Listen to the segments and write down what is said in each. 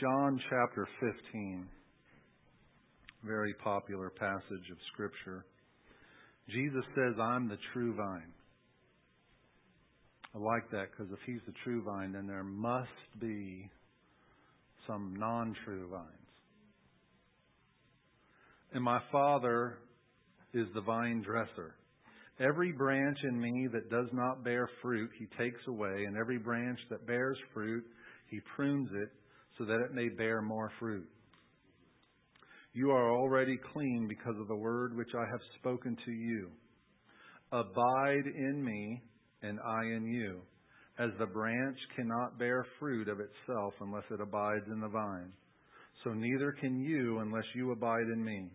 John chapter 15, very popular passage of Scripture. Jesus says, I'm the true vine. I like that because if he's the true vine, then there must be some non true vines. And my Father is the vine dresser. Every branch in me that does not bear fruit, he takes away, and every branch that bears fruit, he prunes it so that it may bear more fruit. You are already clean because of the word which I have spoken to you. Abide in me, and I in you, as the branch cannot bear fruit of itself unless it abides in the vine. So neither can you unless you abide in me.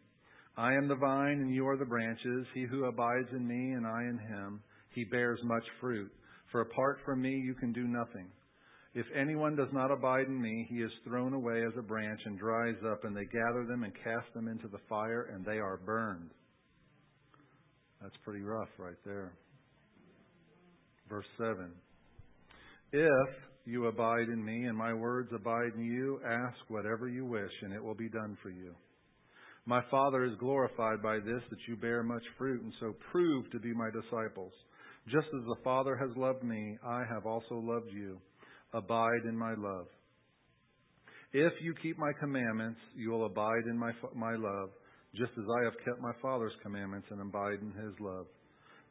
I am the vine, and you are the branches. He who abides in me, and I in him, he bears much fruit. For apart from me, you can do nothing. If anyone does not abide in me, he is thrown away as a branch and dries up, and they gather them and cast them into the fire, and they are burned. That's pretty rough right there. Verse 7 If you abide in me, and my words abide in you, ask whatever you wish, and it will be done for you. My Father is glorified by this, that you bear much fruit, and so prove to be my disciples. Just as the Father has loved me, I have also loved you. Abide in my love. If you keep my commandments, you will abide in my, my love, just as I have kept my Father's commandments and abide in his love.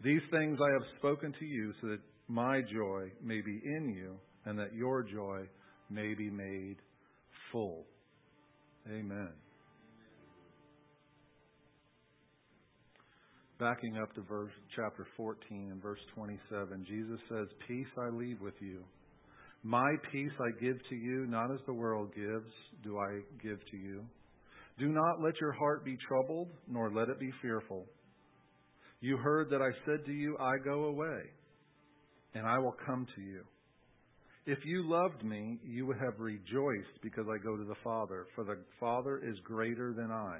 These things I have spoken to you, so that my joy may be in you, and that your joy may be made full. Amen. Backing up to verse chapter 14 and verse 27, Jesus says, "Peace I leave with you. My peace I give to you, not as the world gives, do I give to you. Do not let your heart be troubled, nor let it be fearful. You heard that I said to you, I go away, and I will come to you. If you loved me, you would have rejoiced because I go to the Father, for the Father is greater than I.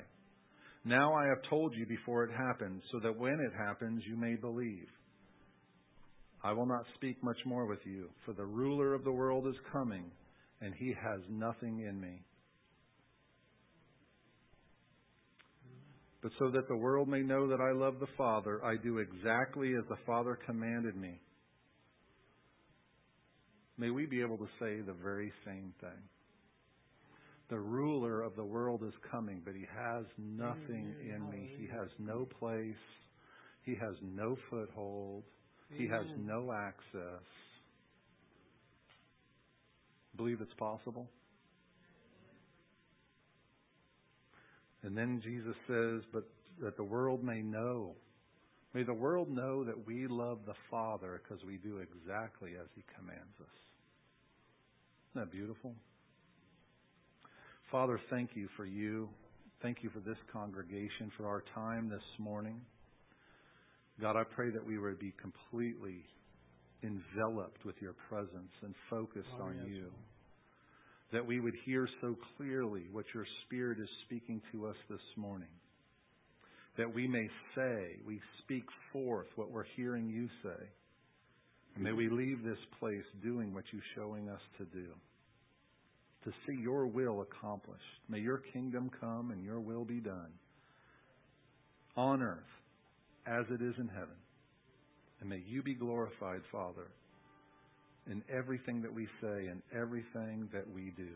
Now I have told you before it happens, so that when it happens, you may believe. I will not speak much more with you, for the ruler of the world is coming, and he has nothing in me. But so that the world may know that I love the Father, I do exactly as the Father commanded me. May we be able to say the very same thing. The ruler of the world is coming, but he has nothing in me. He has no place. He has no foothold. He has no access. Believe it's possible? And then Jesus says, but that the world may know. May the world know that we love the Father because we do exactly as He commands us. Isn't that beautiful? Father, thank you for you. Thank you for this congregation, for our time this morning. God, I pray that we would be completely enveloped with your presence and focused oh, on yes. you. That we would hear so clearly what your Spirit is speaking to us this morning. That we may say, we speak forth what we're hearing you say. And may we leave this place doing what you're showing us to do to see your will accomplished. May your kingdom come and your will be done on earth as it is in heaven. And may you be glorified, Father, in everything that we say and everything that we do.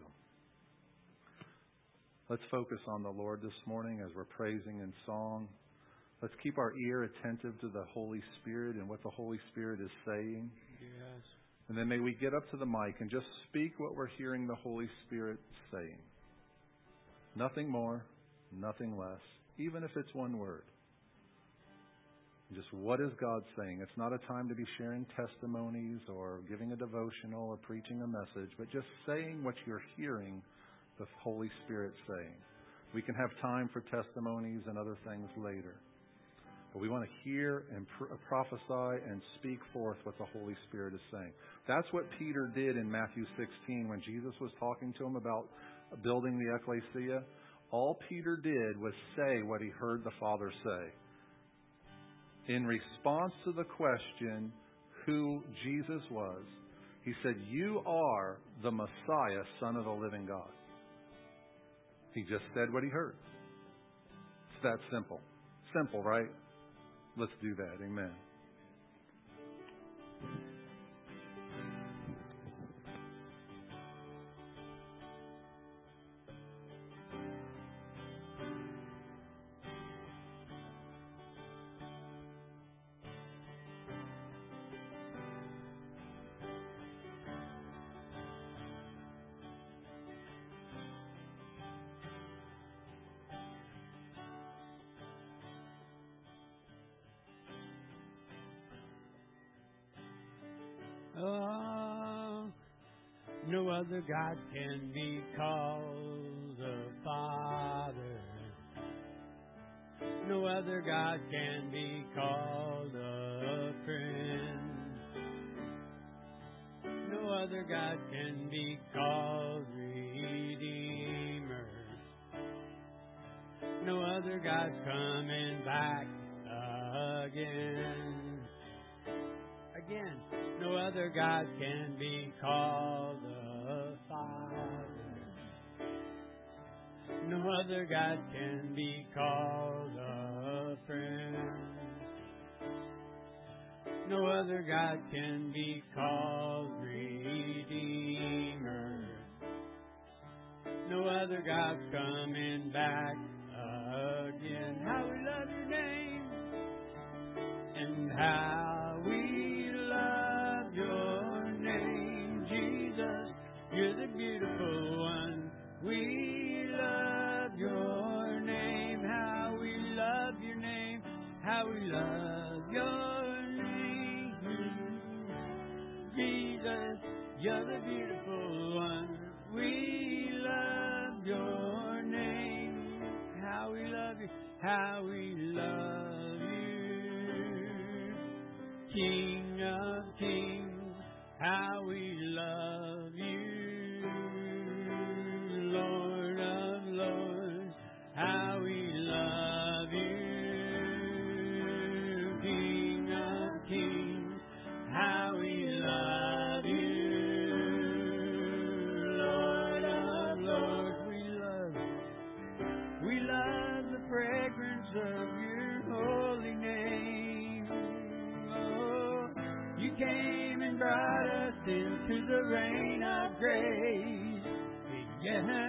Let's focus on the Lord this morning as we're praising in song. Let's keep our ear attentive to the Holy Spirit and what the Holy Spirit is saying. Yes. And then may we get up to the mic and just speak what we're hearing the Holy Spirit saying. Nothing more, nothing less, even if it's one word. Just what is God saying? It's not a time to be sharing testimonies or giving a devotional or preaching a message, but just saying what you're hearing the Holy Spirit saying. We can have time for testimonies and other things later. But we want to hear and pr- uh, prophesy and speak forth what the Holy Spirit is saying. That's what Peter did in Matthew 16 when Jesus was talking to him about building the ecclesia. All Peter did was say what he heard the Father say in response to the question who Jesus was, he said, You are the Messiah, Son of the living God. He just said what he heard. It's that simple. Simple, right? Let's do that. Amen. other God can be called the Father. No other God can be called a friend. No other God can be called Redeemer. No other God coming back again. Again, no other God can be called a. No other God can be called a friend. No other God can be called Redeemer. No other God's coming back again. How we love your name and how You're the beautiful one. We love your name. How we love you. How we love you. King of kings. How Yeah.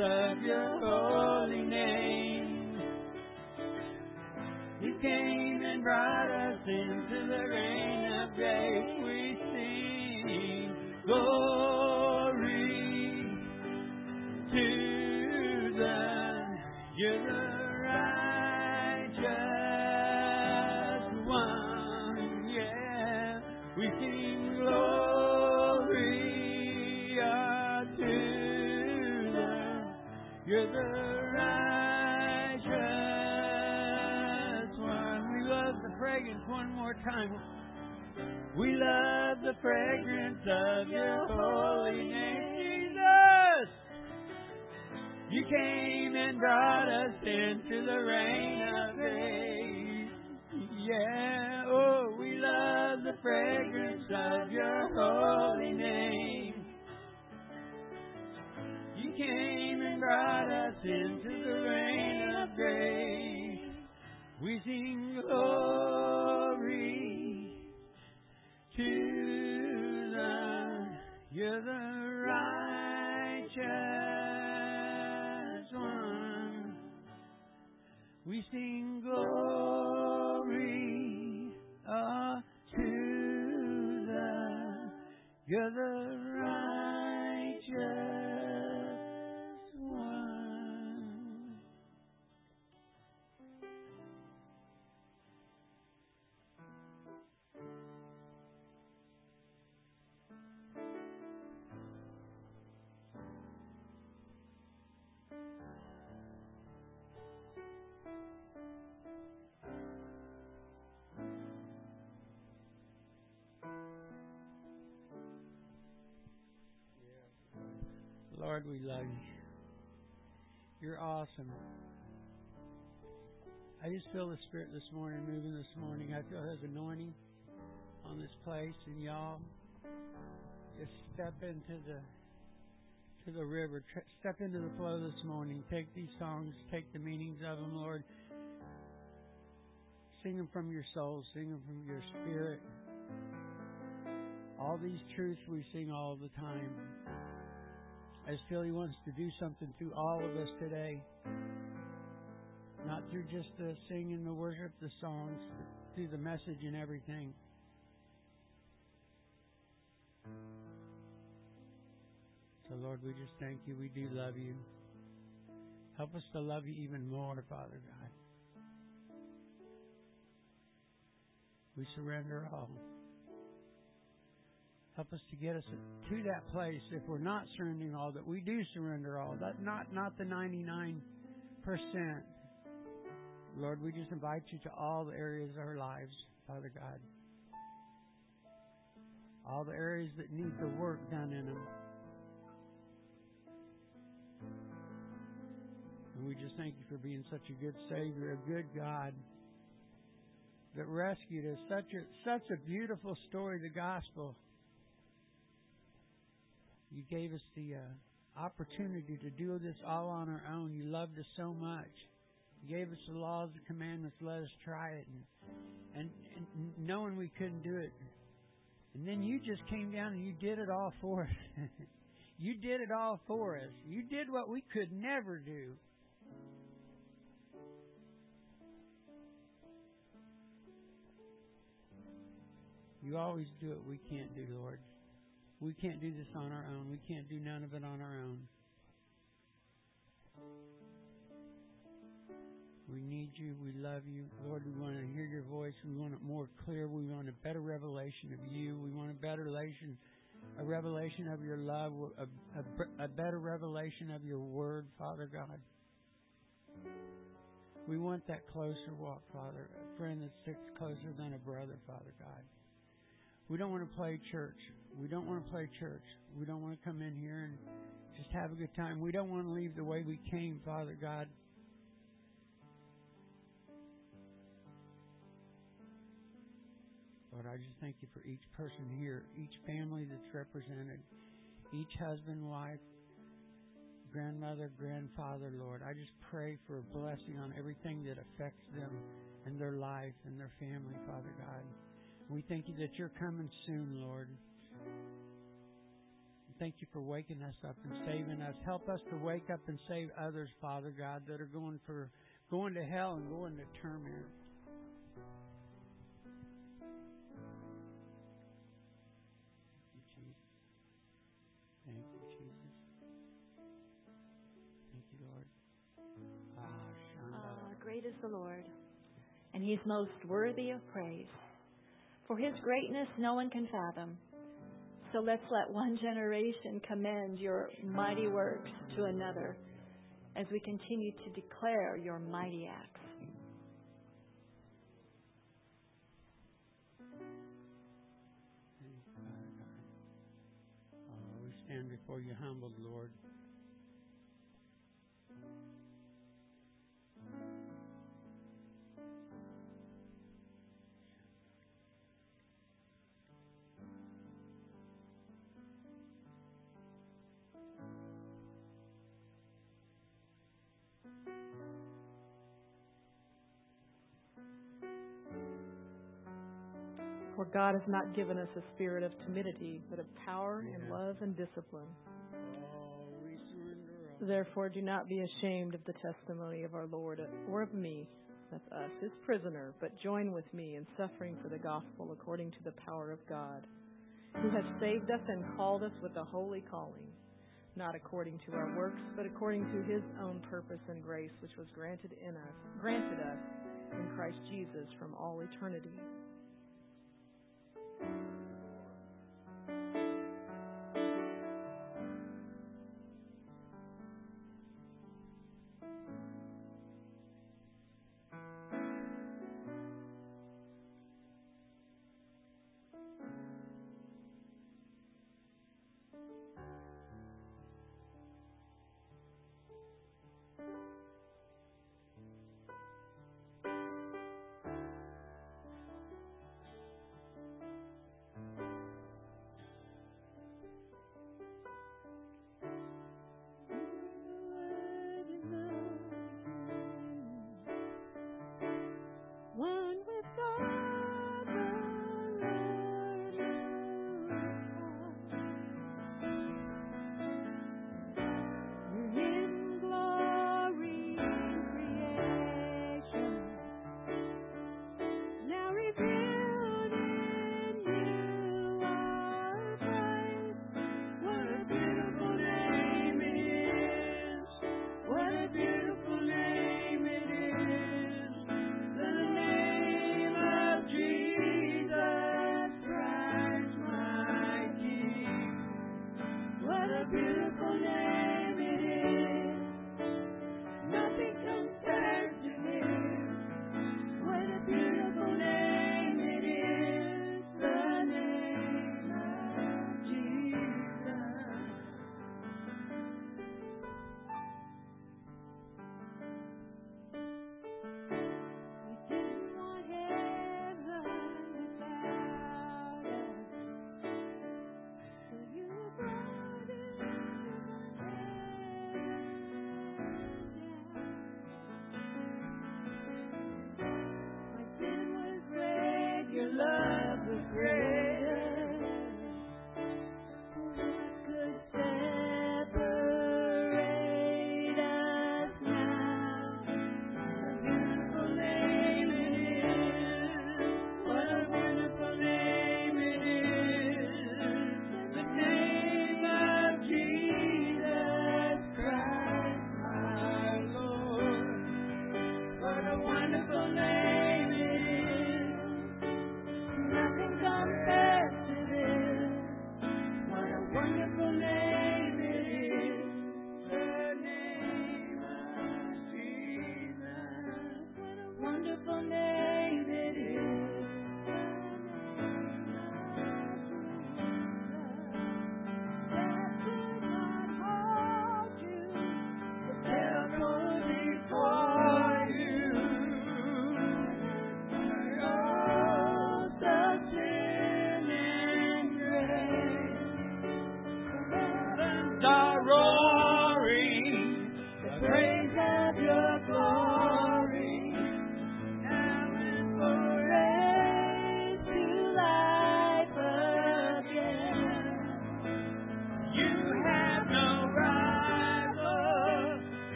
Of your holy name. You came and brought us into the reign of grace. We sing glory to the you're time. We love the fragrance of your holy name, Jesus. You came and brought us into the reign of grace. Yeah, oh, we love the fragrance of your holy name. You came and brought us into the reign of grace. We sing glory the righteous one. We sing glory uh, to the, you're the Lord, we love you. You're awesome. I just feel the Spirit this morning moving this morning. I feel His anointing on this place, and y'all just step into the to the river, step into the flow this morning. Take these songs, take the meanings of them, Lord. Sing them from your soul, sing them from your spirit. All these truths we sing all the time. I just feel He wants to do something through all of us today. Not through just the singing, the worship, the songs, through the message and everything. So, Lord, we just thank you. We do love you. Help us to love you even more, Father God. We surrender all. Help us to get us to that place if we're not surrendering all, that we do surrender all. That not not the ninety nine percent. Lord, we just invite you to all the areas of our lives, Father God. All the areas that need the work done in them. And we just thank you for being such a good Savior, a good God that rescued us. Such a such a beautiful story, the gospel. You gave us the uh, opportunity to do this all on our own. You loved us so much. You gave us the laws and commandments. Let us try it, and, and, and knowing we couldn't do it, and then you just came down and you did it all for us. you did it all for us. You did what we could never do. You always do what we can't do, Lord. We can't do this on our own. We can't do none of it on our own. We need you. We love you. Lord, we want to hear your voice. We want it more clear. We want a better revelation of you. We want a better relation, a revelation of your love, a, a, a better revelation of your word, Father God. We want that closer walk, Father, a friend that sticks closer than a brother, Father God. We don't want to play church. We don't want to play church. We don't want to come in here and just have a good time. We don't want to leave the way we came, Father God. Lord, I just thank you for each person here, each family that's represented, each husband, wife, grandmother, grandfather, Lord. I just pray for a blessing on everything that affects them and their life and their family, Father God. We thank you that you're coming soon, Lord. Thank you for waking us up and saving us. Help us to wake up and save others, Father God, that are going for going to hell and going to torment. Thank you, Jesus. Thank you, Lord. Ah, Ah, great is the Lord, and He's most worthy of praise. For His greatness no one can fathom. So let's let one generation commend your mighty works to another as we continue to declare your mighty acts. Uh, stand before you humbled, Lord. For God has not given us a spirit of timidity, but of power and love and discipline. Oh, we surrender all. Therefore, do not be ashamed of the testimony of our Lord or of me, that's us, his prisoner, but join with me in suffering for the gospel according to the power of God, who has saved us and called us with a holy calling, not according to our works, but according to his own purpose and grace, which was granted in us, granted us in Christ Jesus from all eternity.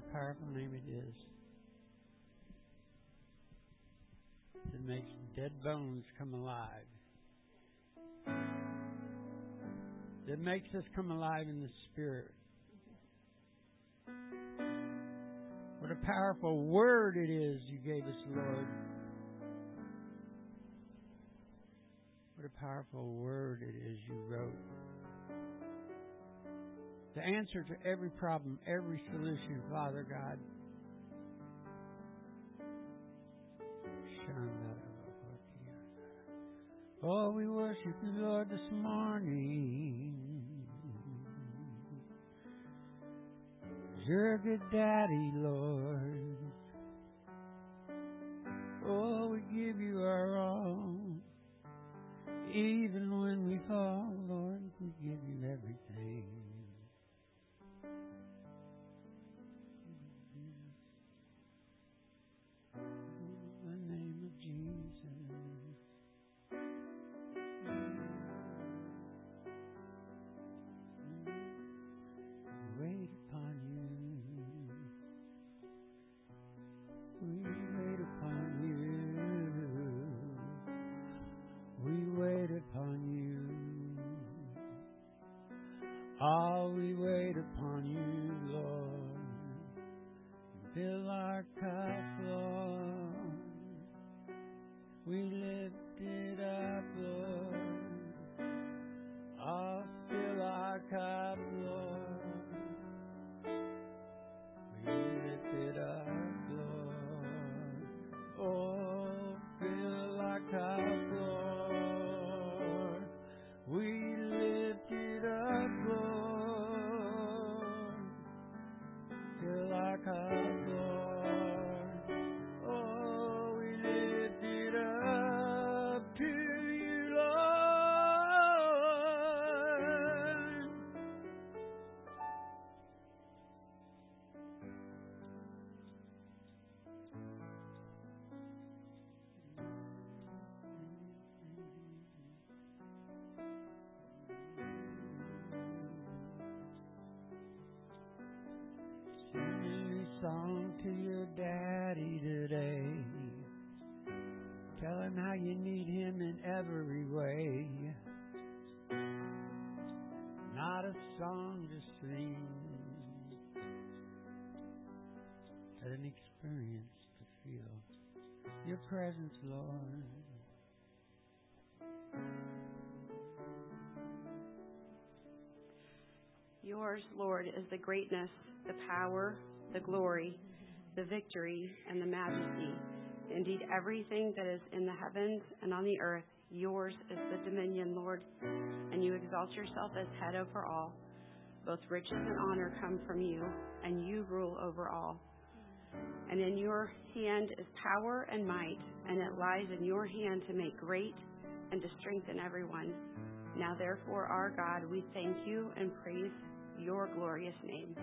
greater power than name it is! It makes dead bones come alive. It makes us come alive in the Spirit. What a powerful word it is you gave us, Lord. What a powerful word it is you wrote the answer to every problem, every solution, Father God. Oh, we worship you, Lord, this morning. You're a good daddy, Lord. Oh, we give you presence, Lord. Yours, Lord, is the greatness, the power, the glory, the victory, and the majesty. Indeed, everything that is in the heavens and on the earth, yours is the dominion, Lord, and you exalt yourself as head over all. Both riches and honor come from you, and you rule over all. And in your hand is power and might and it lies in your hand to make great and to strengthen everyone. Now, therefore, our God, we thank you and praise your glorious name.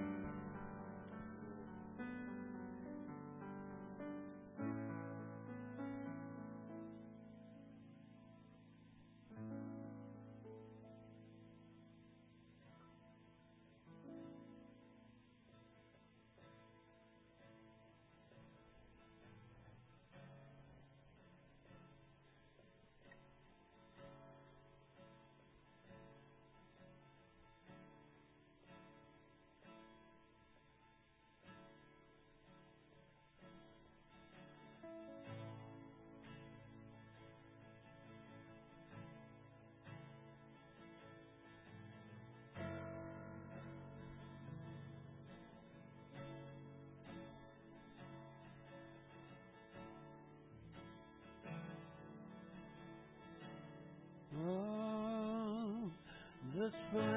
satisfied.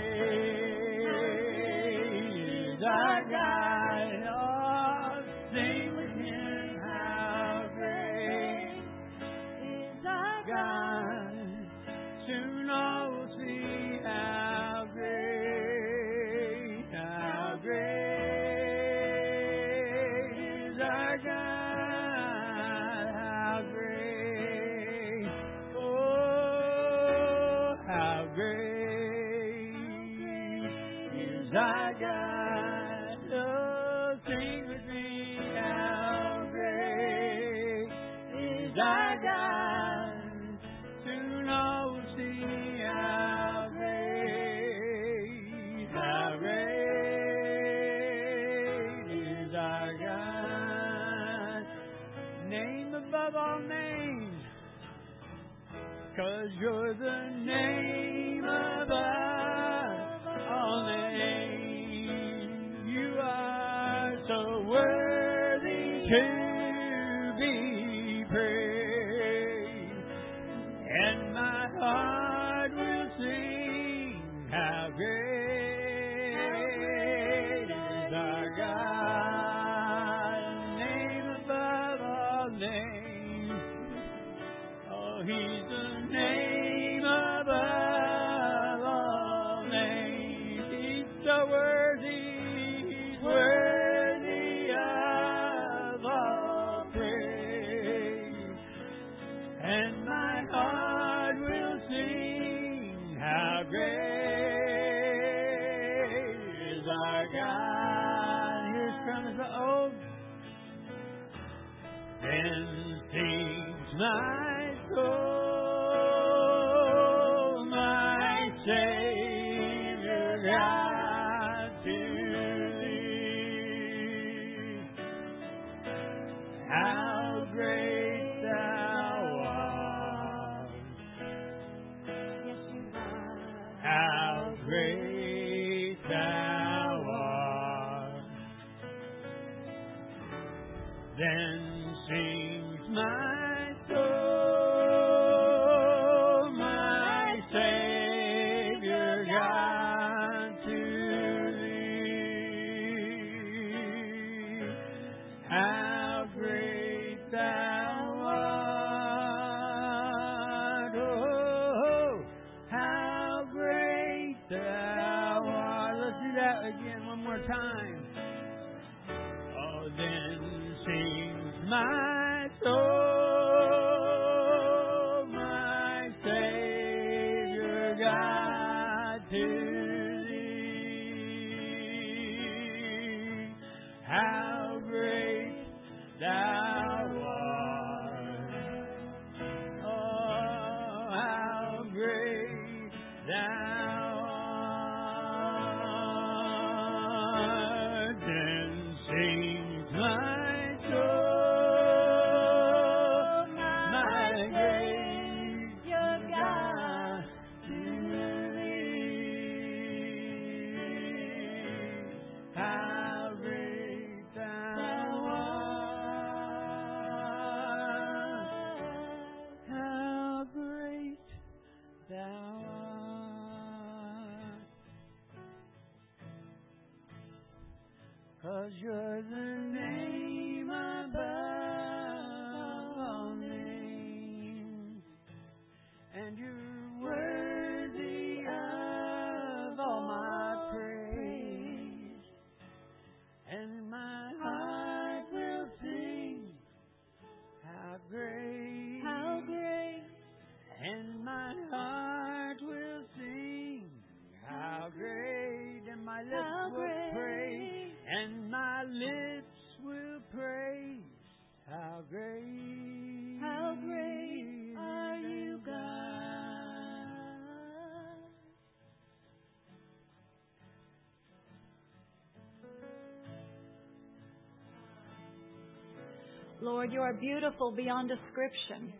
Lord, you are beautiful beyond description.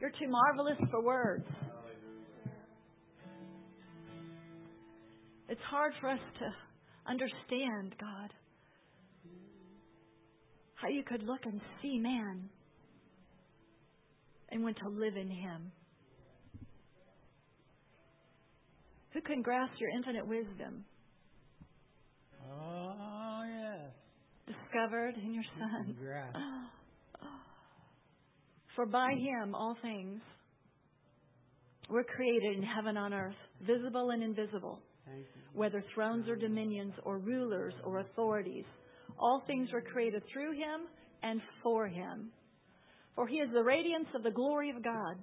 You're too marvelous for words. It's hard for us to understand, God, how you could look and see man and want to live in him. Who can grasp your infinite wisdom? Oh, yes. Discovered in your Son. For by him all things were created in heaven on earth, visible and invisible, whether thrones or dominions or rulers or authorities. All things were created through him and for him. For he is the radiance of the glory of God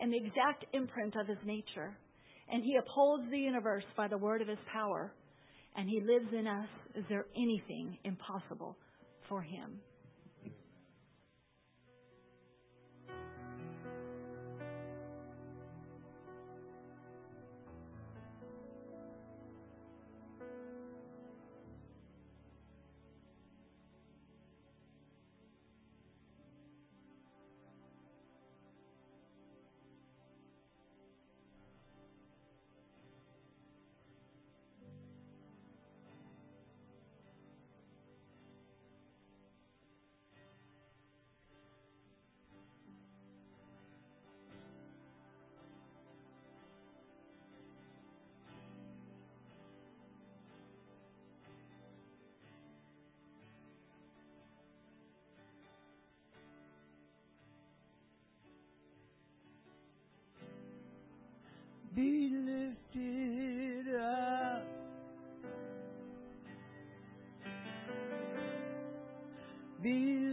and the exact imprint of his nature. And he upholds the universe by the word of his power. And he lives in us. Is there anything impossible for him? Be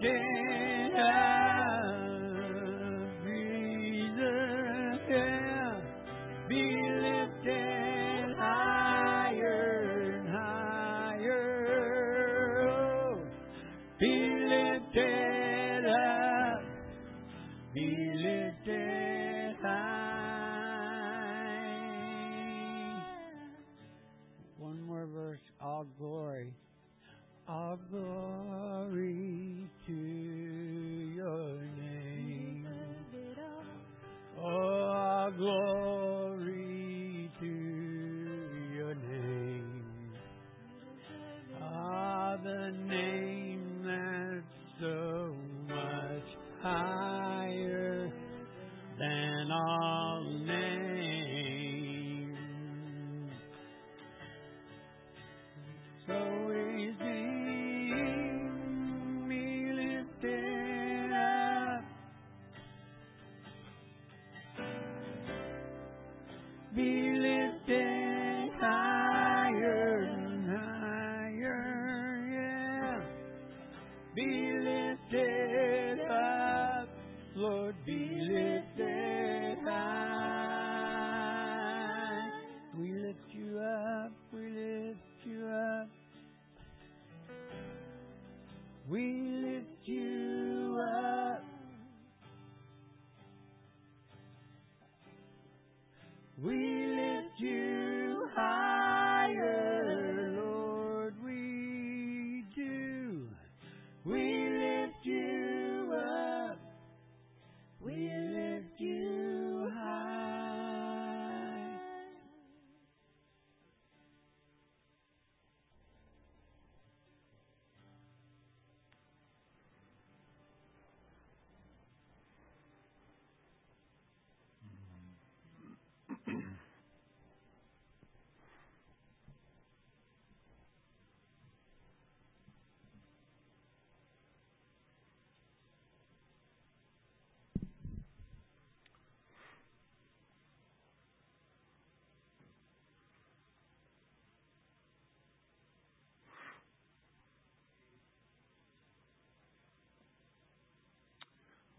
lifted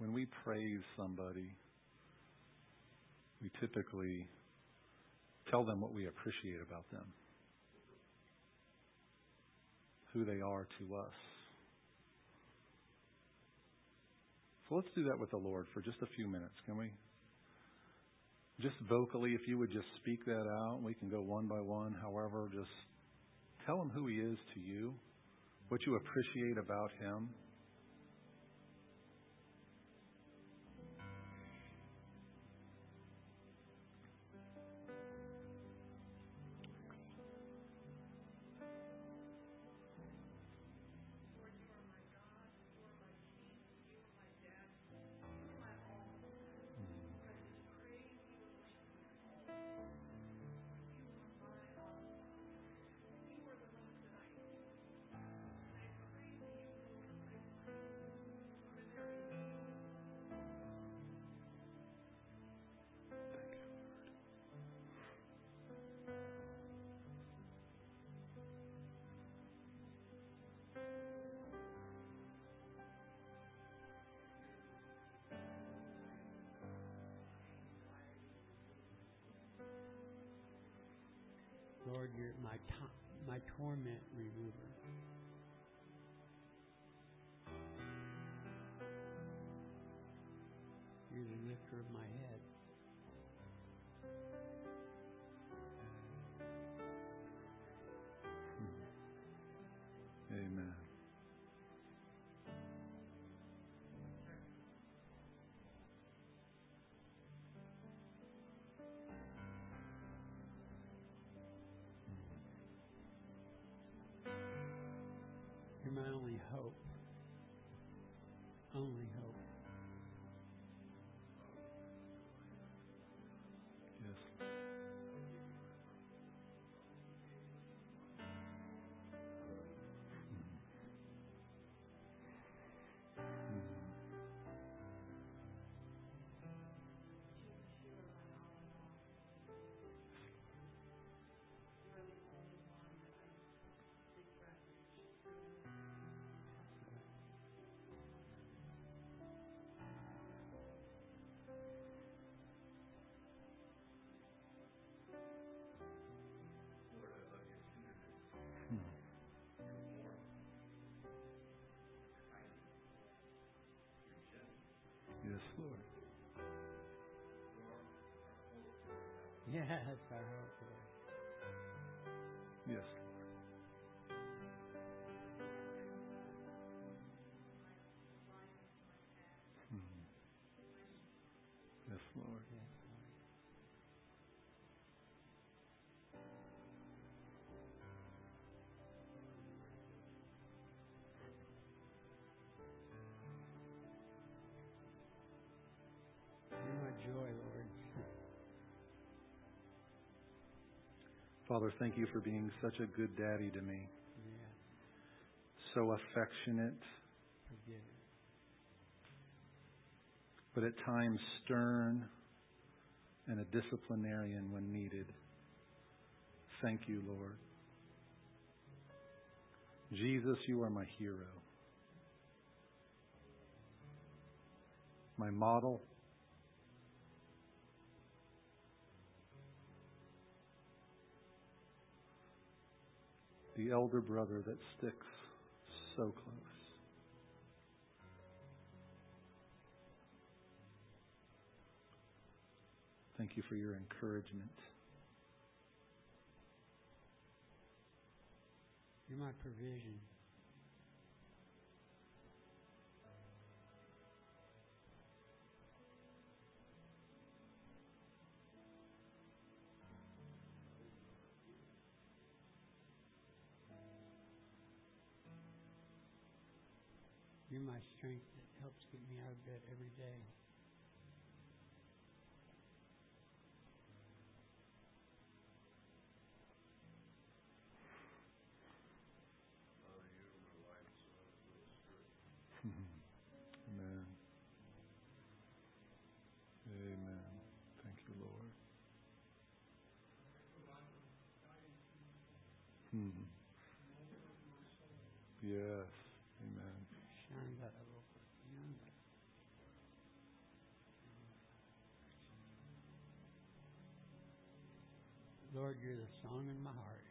When we praise somebody, we typically tell them what we appreciate about them, who they are to us. So let's do that with the Lord for just a few minutes, can we? Just vocally, if you would just speak that out, we can go one by one. However, just tell him who he is to you, what you appreciate about him. Lord, you're my to- my torment remover. You're the lifter of my head. Hope. Only hope. Yes, our hope, Lord. Father, thank you for being such a good daddy to me. Yes, So affectionate, but at times stern and a disciplinarian when needed. Thank you, Lord. Jesus, you are my hero, my model. The elder brother that sticks so close. Thank you for your encouragement. You're my provision. You're my strength that helps get me out of bed every day. Amen. Amen. Thank you, Lord. Hmm. Yes. Lord, you're the song in my heart.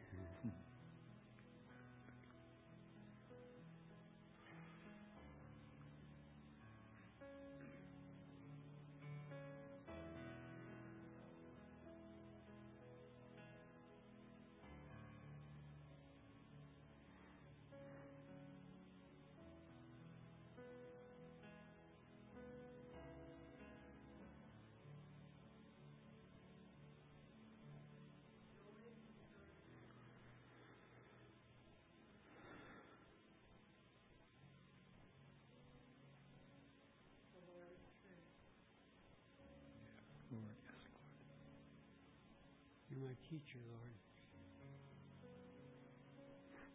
My teacher, Lord.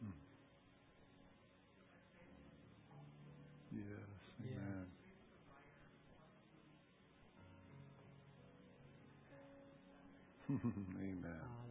Hmm. Yes. Yeah. Amen. Amen. Hallelujah.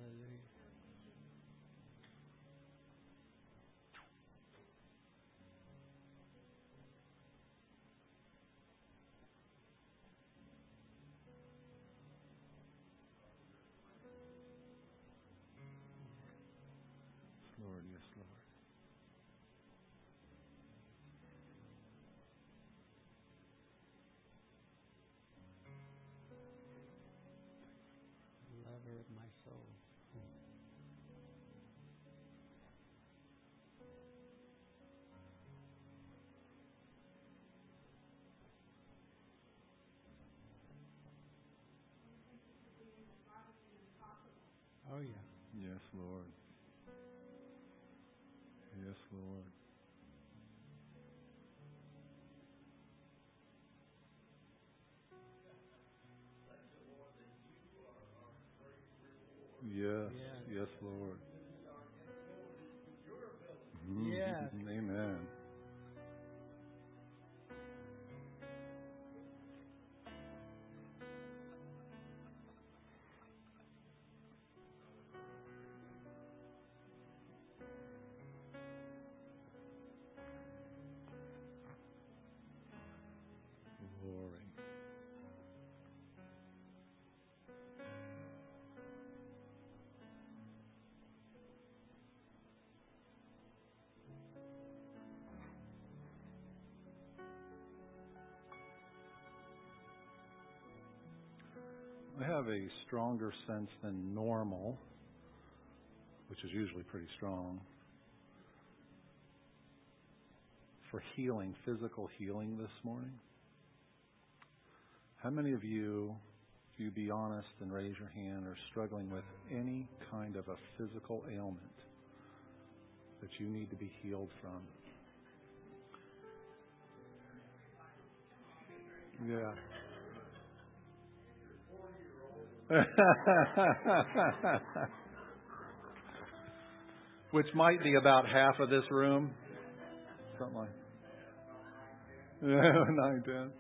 Oh, yeah. Yes, Lord. Yes, Lord. Yes, Yes. yes, Lord. Have a stronger sense than normal, which is usually pretty strong, for healing, physical healing this morning. How many of you, if you be honest and raise your hand, are struggling with any kind of a physical ailment that you need to be healed from? Yeah. Which might be about half of this room. Something like nine, ten.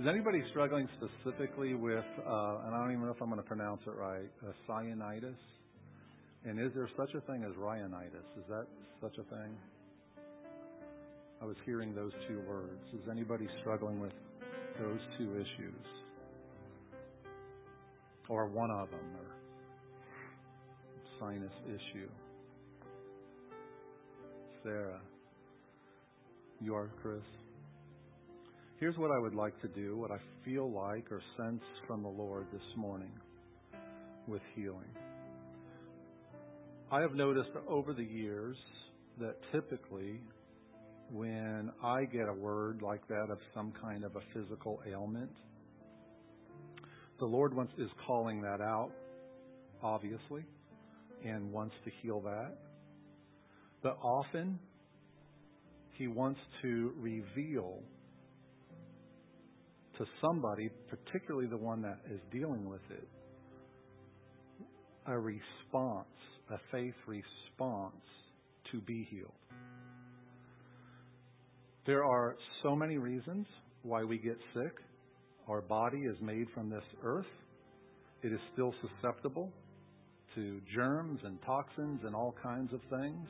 Is anybody struggling specifically with, uh, and I don't even know if I'm going to pronounce it right, uh, cyanitis? And is there such a thing as rhinitis? Is that such a thing? I was hearing those two words. Is anybody struggling with those two issues? Or one of them, or sinus issue? Sarah. You are, Chris? Here's what I would like to do, what I feel like or sense from the Lord this morning with healing. I have noticed over the years that typically when I get a word like that of some kind of a physical ailment, the Lord wants is calling that out, obviously, and wants to heal that. But often he wants to reveal to somebody, particularly the one that is dealing with it, a response, a faith response to be healed. There are so many reasons why we get sick. Our body is made from this earth. It is still susceptible to germs and toxins and all kinds of things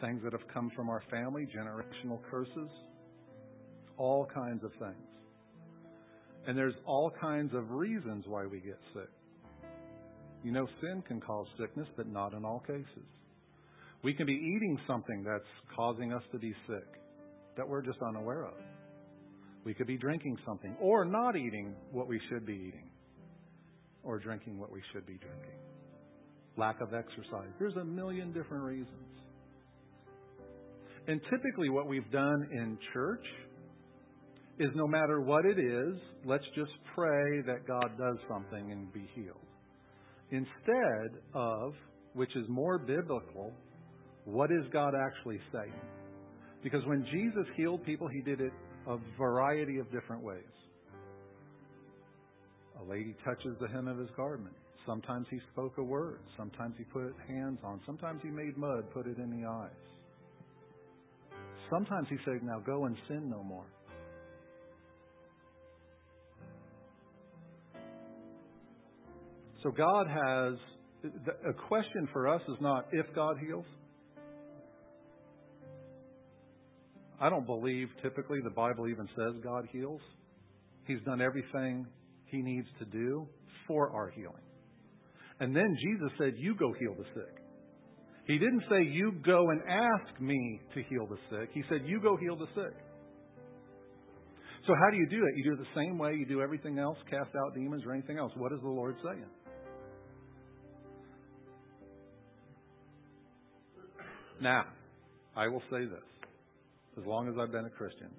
things that have come from our family, generational curses, all kinds of things. And there's all kinds of reasons why we get sick. You know, sin can cause sickness, but not in all cases. We can be eating something that's causing us to be sick that we're just unaware of. We could be drinking something or not eating what we should be eating or drinking what we should be drinking. Lack of exercise. There's a million different reasons. And typically, what we've done in church is no matter what it is, let's just pray that God does something and be healed. Instead of, which is more biblical, what is God actually saying? Because when Jesus healed people, he did it a variety of different ways. A lady touches the hem of his garment. Sometimes he spoke a word. Sometimes he put hands on. Sometimes he made mud, put it in the eyes. Sometimes he said, Now go and sin no more. So God has a question for us is not if God heals. I don't believe typically the Bible even says God heals. He's done everything he needs to do for our healing. And then Jesus said, You go heal the sick. He didn't say, You go and ask me to heal the sick. He said, You go heal the sick. So, how do you do it? You do it the same way you do everything else, cast out demons or anything else. What is the Lord saying? Now, I will say this. As long as I've been a Christian,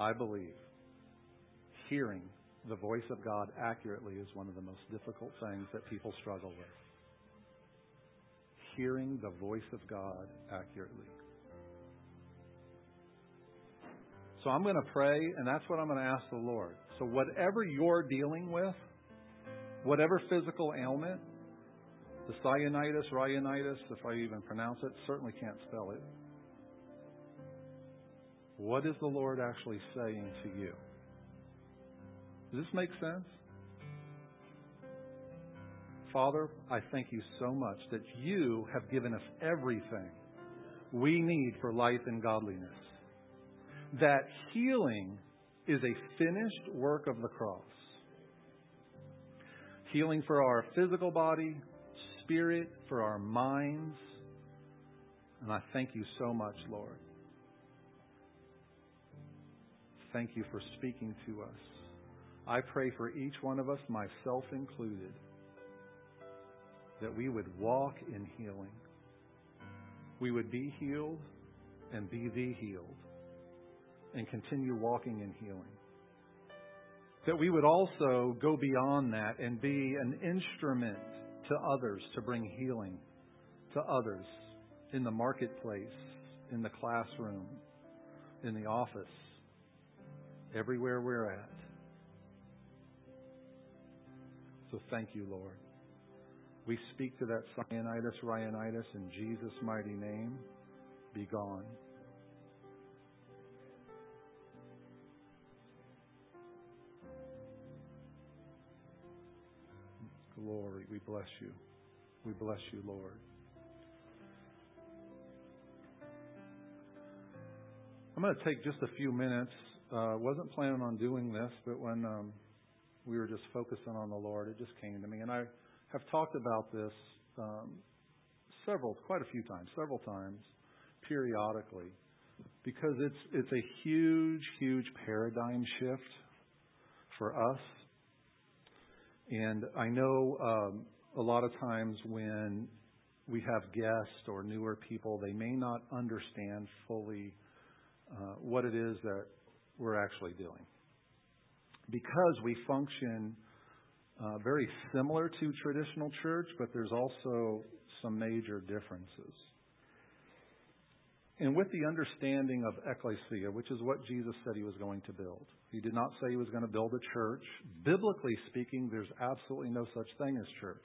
I believe hearing the voice of God accurately is one of the most difficult things that people struggle with hearing the voice of God accurately. So I'm going to pray, and that's what I'm going to ask the Lord. So, whatever you're dealing with, whatever physical ailment, the cyanitis, rhinitis, if I even pronounce it, certainly can't spell it. What is the Lord actually saying to you? Does this make sense? Father, I thank you so much that you have given us everything we need for life and godliness. That healing is a finished work of the cross. Healing for our physical body, spirit, for our minds. And I thank you so much, Lord. Thank you for speaking to us. I pray for each one of us, myself included, that we would walk in healing. We would be healed and be the healed and continue walking in healing. That we would also go beyond that and be an instrument to others to bring healing to others in the marketplace, in the classroom, in the office, everywhere we're at. So thank you, Lord. We speak to that cyanitis, rhinitis in Jesus' mighty name. Be gone. Glory, we bless you. We bless you, Lord. I'm going to take just a few minutes. Uh, wasn't planning on doing this, but when um, we were just focusing on the Lord, it just came to me. And I have talked about this um, several, quite a few times, several times, periodically, because it's it's a huge, huge paradigm shift for us. And I know um, a lot of times when we have guests or newer people, they may not understand fully uh, what it is that we're actually doing. Because we function uh, very similar to traditional church, but there's also some major differences. And with the understanding of ecclesia, which is what Jesus said he was going to build, he did not say he was going to build a church. Biblically speaking, there's absolutely no such thing as church.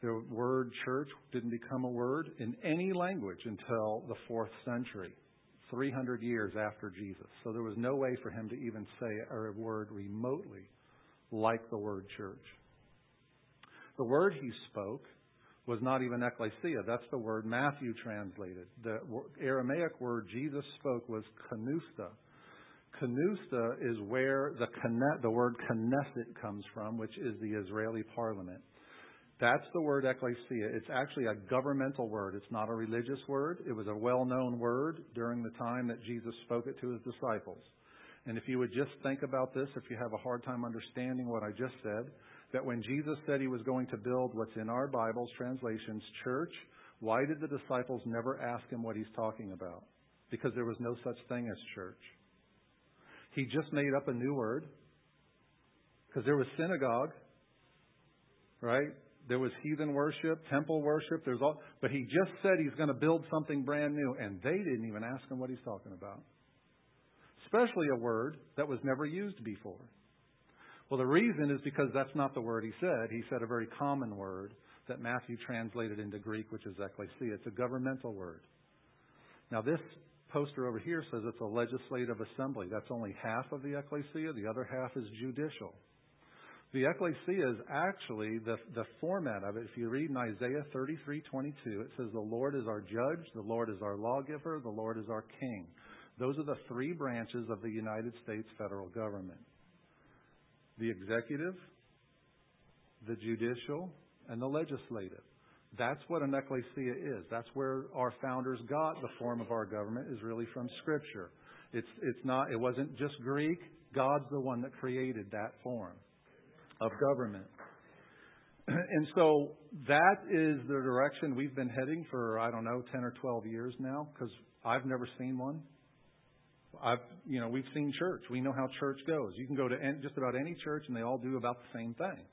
The word church didn't become a word in any language until the fourth century. 300 years after Jesus. So there was no way for him to even say a word remotely like the word church. The word he spoke was not even ecclesia. That's the word Matthew translated. The Aramaic word Jesus spoke was kenusta. Kenusta is where the, the word Knesset comes from, which is the Israeli parliament. That's the word ecclesia. It's actually a governmental word. It's not a religious word. It was a well known word during the time that Jesus spoke it to his disciples. And if you would just think about this, if you have a hard time understanding what I just said, that when Jesus said he was going to build what's in our Bible's translations, church, why did the disciples never ask him what he's talking about? Because there was no such thing as church. He just made up a new word. Because there was synagogue, right? There was heathen worship, temple worship. There's all, but he just said he's going to build something brand new, and they didn't even ask him what he's talking about. Especially a word that was never used before. Well, the reason is because that's not the word he said. He said a very common word that Matthew translated into Greek, which is ecclesia. It's a governmental word. Now, this poster over here says it's a legislative assembly. That's only half of the ecclesia. The other half is judicial. The ecclesia is actually the, the format of it. If you read in Isaiah 33:22, it says, "The Lord is our judge, the Lord is our lawgiver, the Lord is our king." Those are the three branches of the United States federal government: the executive, the judicial, and the legislative. That's what an ecclesia is. That's where our founders got the form of our government is really from Scripture. It's it's not. It wasn't just Greek. God's the one that created that form of government. And so that is the direction we've been heading for, I don't know, 10 or 12 years now, because I've never seen one. I've, you know, we've seen church. We know how church goes. You can go to any, just about any church and they all do about the same thing.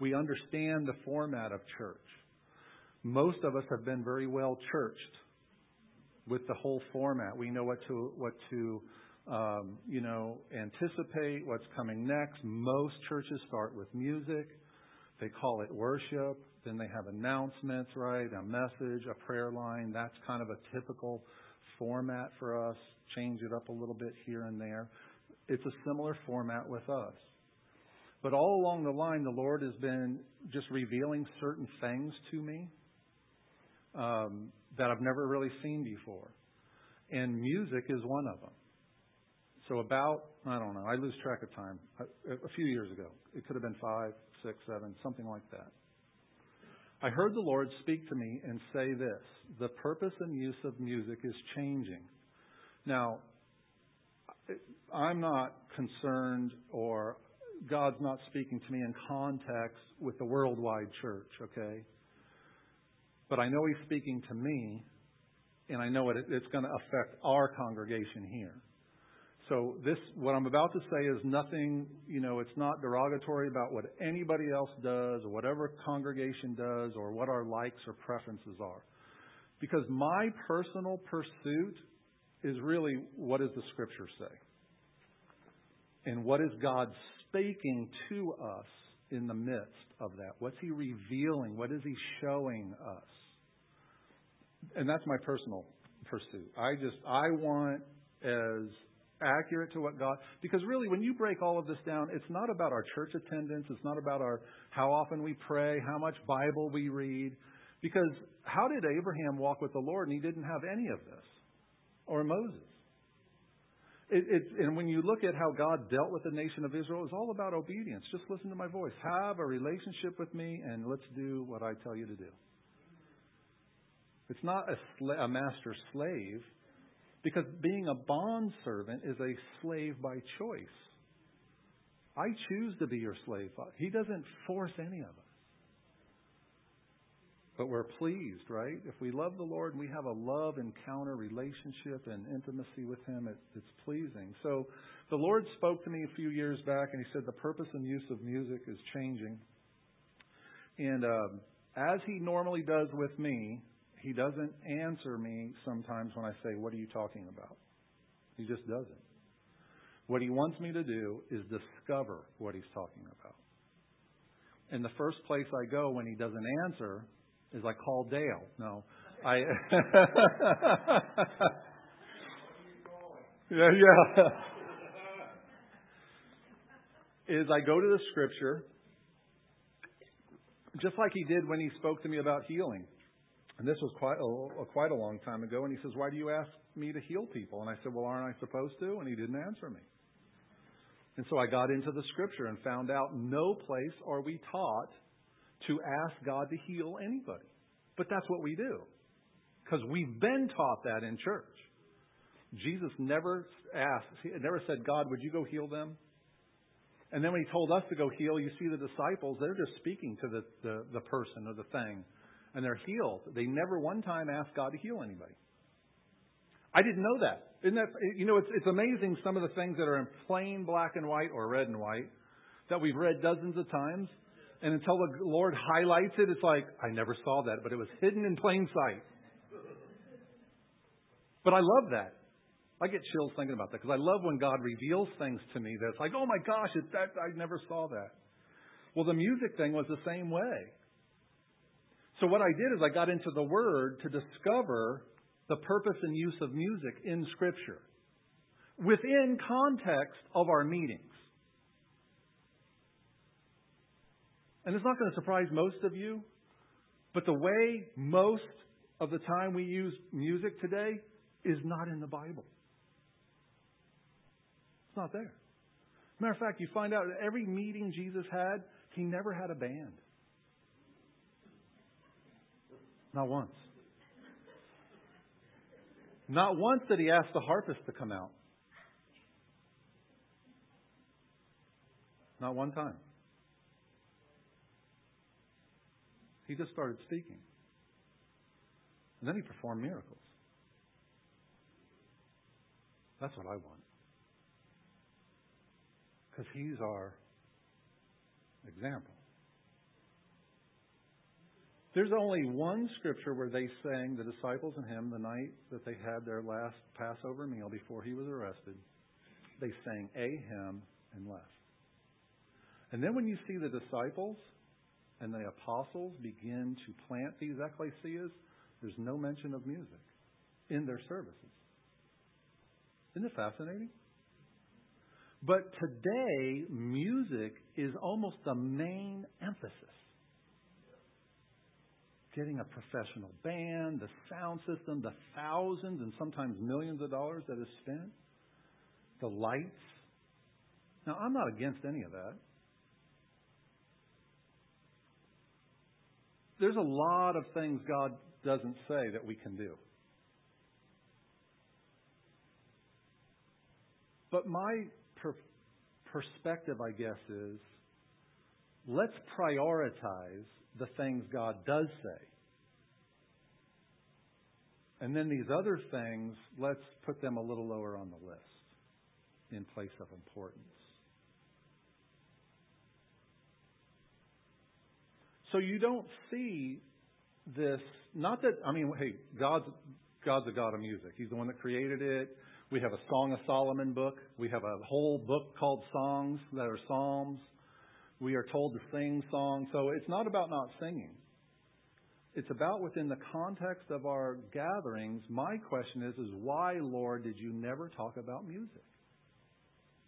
We understand the format of church. Most of us have been very well churched with the whole format. We know what to, what to, you know, anticipate what's coming next. Most churches start with music. They call it worship. Then they have announcements, right? A message, a prayer line. That's kind of a typical format for us. Change it up a little bit here and there. It's a similar format with us. But all along the line, the Lord has been just revealing certain things to me um, that I've never really seen before. And music is one of them. So about, I don't know, I lose track of time, a, few years ago. It could have been five, six, seven, something like that. I heard the Lord speak to me and say this the purpose and use of music is changing. Now, I'm not concerned or God's not speaking to me in context with the worldwide church, okay? But I know He's speaking to me, and I know it, it's going to affect our congregation here. So this, what I'm about to say is nothing, you know, it's not derogatory about what anybody else does or whatever congregation does or what our likes or preferences are. Because my personal pursuit is really what does the scripture say? And what is God speaking to us in the midst of that? What's He revealing? What is He showing us? And that's my personal pursuit. I just, I want as accurate to what God, because really when you break all of this down, it's not about our church attendance, it's not about our, how often we pray, how much Bible we read, because how did Abraham walk with the Lord and he didn't have any of this? Or Moses? It, it, and when you look at how God dealt with the nation of Israel, it's all about obedience. Just listen to my voice. Have a relationship with me, and let's do what I tell you to do. It's not a, sla- a master slave, because being a bond servant is a slave by choice. I choose to be your slave. He doesn't force any of us. But we're pleased, right? If we love the Lord and we have a love encounter, relationship, and intimacy with Him, it, it's pleasing. So the Lord spoke to me a few years back and He said the purpose and use of music is changing. And um, as He normally does with me, He doesn't answer me sometimes when I say, What are you talking about? He just doesn't. What He wants me to do is discover what He's talking about. And the first place I go when He doesn't answer is I call Dale. No, I. yeah, yeah. is I go to the scripture, just like he did when he spoke to me about healing. And this was quite a, quite a long time ago. And he says, Why do you ask me to heal people? And I said, Well, aren't I supposed to? And he didn't answer me. And so I got into the scripture and found out no place are we taught to ask God to heal anybody. But that's what we do. Because we've been taught that in church. Jesus never asked, never said, God, would you go heal them? And then when he told us to go heal, you see the disciples, they're just speaking to the, the, the person or the thing. And they're healed. They never one time asked God to heal anybody. I didn't know that. Isn't that you know, it's, it's amazing some of the things that are in plain black and white or red and white that we've read dozens of times and until the Lord highlights it, it's like, I never saw that, but it was hidden in plain sight. But I love that. I get chills thinking about that because I love when God reveals things to me that's like, oh my gosh, it, that, I never saw that. Well, the music thing was the same way. So what I did is I got into the Word to discover the purpose and use of music in Scripture within context of our meetings. And it's not going to surprise most of you, but the way most of the time we use music today is not in the Bible. It's not there. Matter of fact, you find out that every meeting Jesus had, he never had a band. Not once. Not once did he ask the harpist to come out. Not one time. He just started speaking. And then he performed miracles. That's what I want. Because he's our example. There's only one scripture where they sang, the disciples and him, the night that they had their last Passover meal before he was arrested. They sang a hymn and left. And then when you see the disciples and the apostles begin to plant these ecclesias, there's no mention of music in their services. Isn't it fascinating? But today, music is almost the main emphasis. Getting a professional band, the sound system, the thousands and sometimes millions of dollars that is spent, the lights. Now, I'm not against any of that. there's a lot of things God doesn't say that we can do. But my per- perspective, I guess, is let's prioritize the things God does say. And then these other things, let's put them a little lower on the list in place of importance. So you don't see this, not that, I mean, hey, God's, God's a God of music. He's the one that created it. We have a Song of Solomon book. We have a whole book called Songs that are Psalms. We are told to sing songs. So it's not about not singing. It's about within the context of our gatherings. My question is, is why, Lord, did you never talk about music?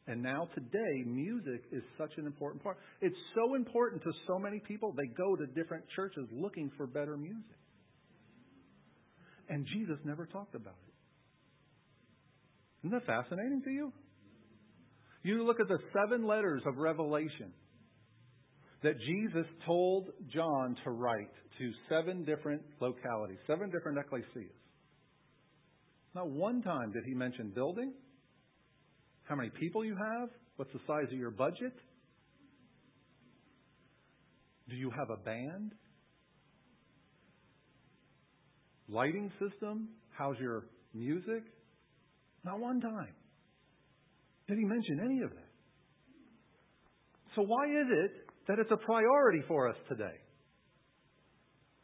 And now today, music is such an important part. It's so important to so many people, they go to different churches looking for better music. And Jesus never talked about it. Isn't that fascinating to you? You look at the seven letters of Revelation that Jesus told John to write to seven different localities, seven different ecclesias. Not one time did he mention building, how many people you have, what's the size of your budget, do you have a band, lighting system, how's your music? Not one time did he mention any of that. So, why is it that it's a priority for us today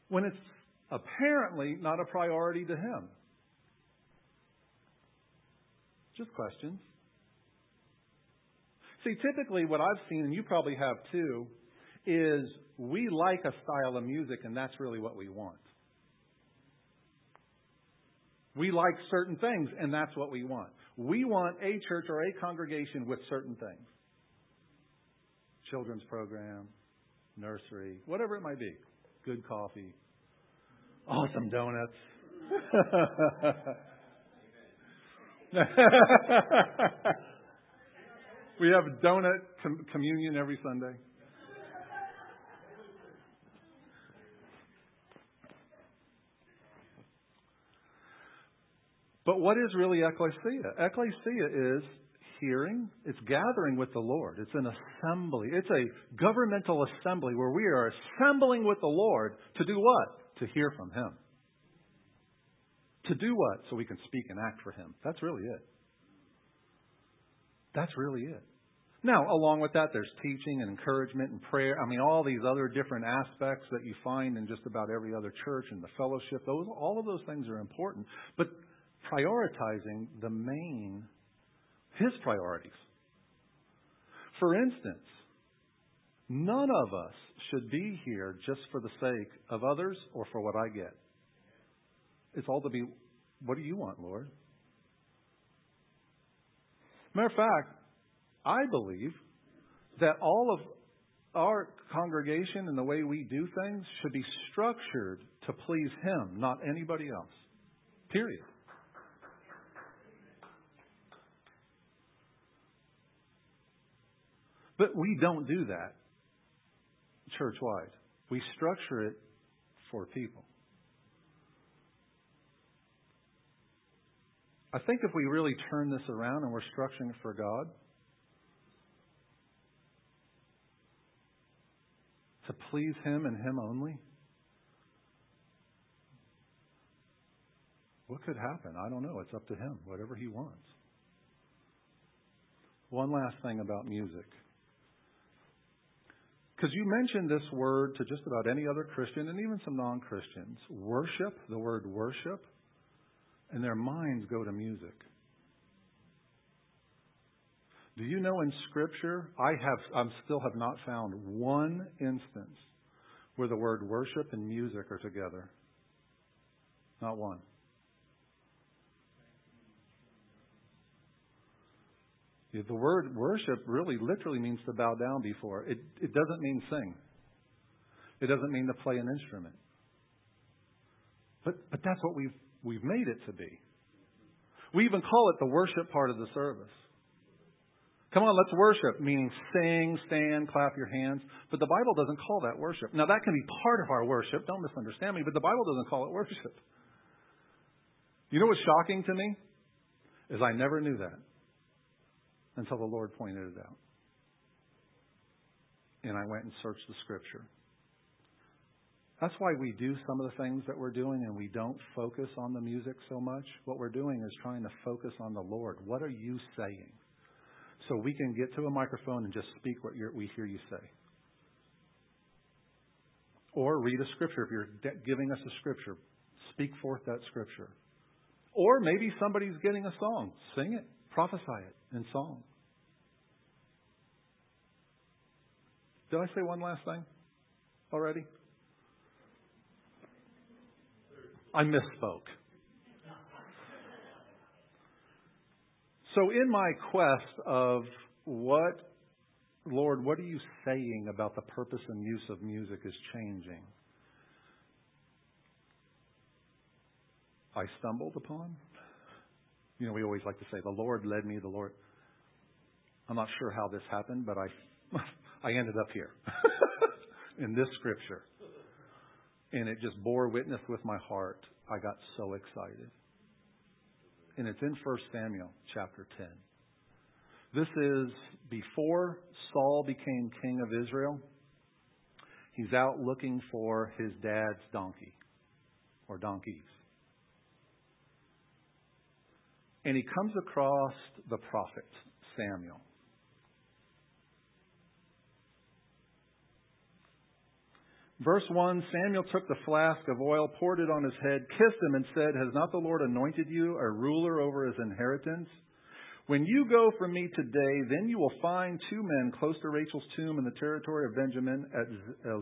when it's apparently not a priority to him? Just questions. See, typically what I've seen, and you probably have too, is we like a style of music and that's really what we want. We like certain things and that's what we want. We want a church or a congregation with certain things children's program, nursery, whatever it might be. Good coffee, awesome donuts. We have donut com- communion every Sunday. But what is really ecclesia? Ecclesia is hearing, it's gathering with the Lord. It's an assembly. It's a governmental assembly where we are assembling with the Lord to do what? To hear from Him. To do what? So we can speak and act for Him. That's really it. That's really it. Now, along with that, there's teaching and encouragement and prayer. I mean, all these other different aspects that you find in just about every other church and the fellowship. Those, all of those things are important. But prioritizing the main, his priorities. For instance, none of us should be here just for the sake of others or for what I get. It's all to be, what do you want, Lord? Matter of fact, I believe that all of our congregation and the way we do things should be structured to please Him, not anybody else. Period. But we don't do that church wide. We structure it for people. I think if we really turn this around and we're structuring it for God, to please Him and Him only? What could happen? I don't know. It's up to Him, whatever He wants. One last thing about music. Because you mentioned this word to just about any other Christian and even some non Christians worship, the word worship, and their minds go to music. Do you know in Scripture, I have, I still have not found one instance where the word worship and music are together. Not one. The word worship really literally means to bow down before. It, it doesn't mean sing. It doesn't mean to play an instrument. But, but that's what we've, we've made it to be. We even call it the worship part of the service. Come on, let's worship, meaning sing, stand, clap your hands. But the Bible doesn't call that worship. Now, that can be part of our worship. Don't misunderstand me, but the Bible doesn't call it worship. You know what's shocking to me? Is I never knew that until the Lord pointed it out. and I went and searched the scripture. That's why we do some of the things that we're doing and we don't focus on the music so much. What we're doing is trying to focus on the Lord. What are you saying? So we can get to a microphone and just speak what we hear you say. Or read a scripture. If you're giving us a scripture, speak forth that scripture. Or maybe somebody's getting a song. Sing it, prophesy it in song. Did I say one last thing already? I misspoke. So, in my quest of what, Lord, what are you saying about the purpose and use of music is changing? I stumbled upon. You know, we always like to say, the Lord led me, the Lord. I'm not sure how this happened, but I, I ended up here in this scripture. And it just bore witness with my heart. I got so excited. And it's in 1 Samuel chapter 10. This is before Saul became king of Israel. He's out looking for his dad's donkey or donkeys. And he comes across the prophet Samuel. Verse 1 Samuel took the flask of oil, poured it on his head, kissed him, and said, Has not the Lord anointed you a ruler over his inheritance? When you go from me today, then you will find two men close to Rachel's tomb in the territory of Benjamin at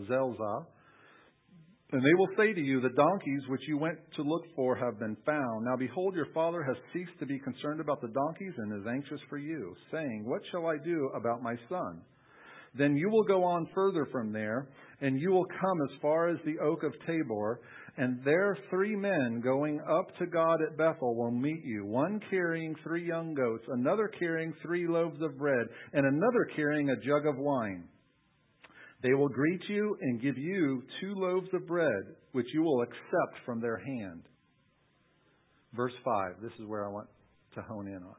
Zelzah. And they will say to you, The donkeys which you went to look for have been found. Now behold, your father has ceased to be concerned about the donkeys and is anxious for you, saying, What shall I do about my son? Then you will go on further from there, and you will come as far as the oak of Tabor, and there three men going up to God at Bethel will meet you, one carrying three young goats, another carrying three loaves of bread, and another carrying a jug of wine. They will greet you and give you two loaves of bread, which you will accept from their hand. Verse 5, this is where I want to hone in on.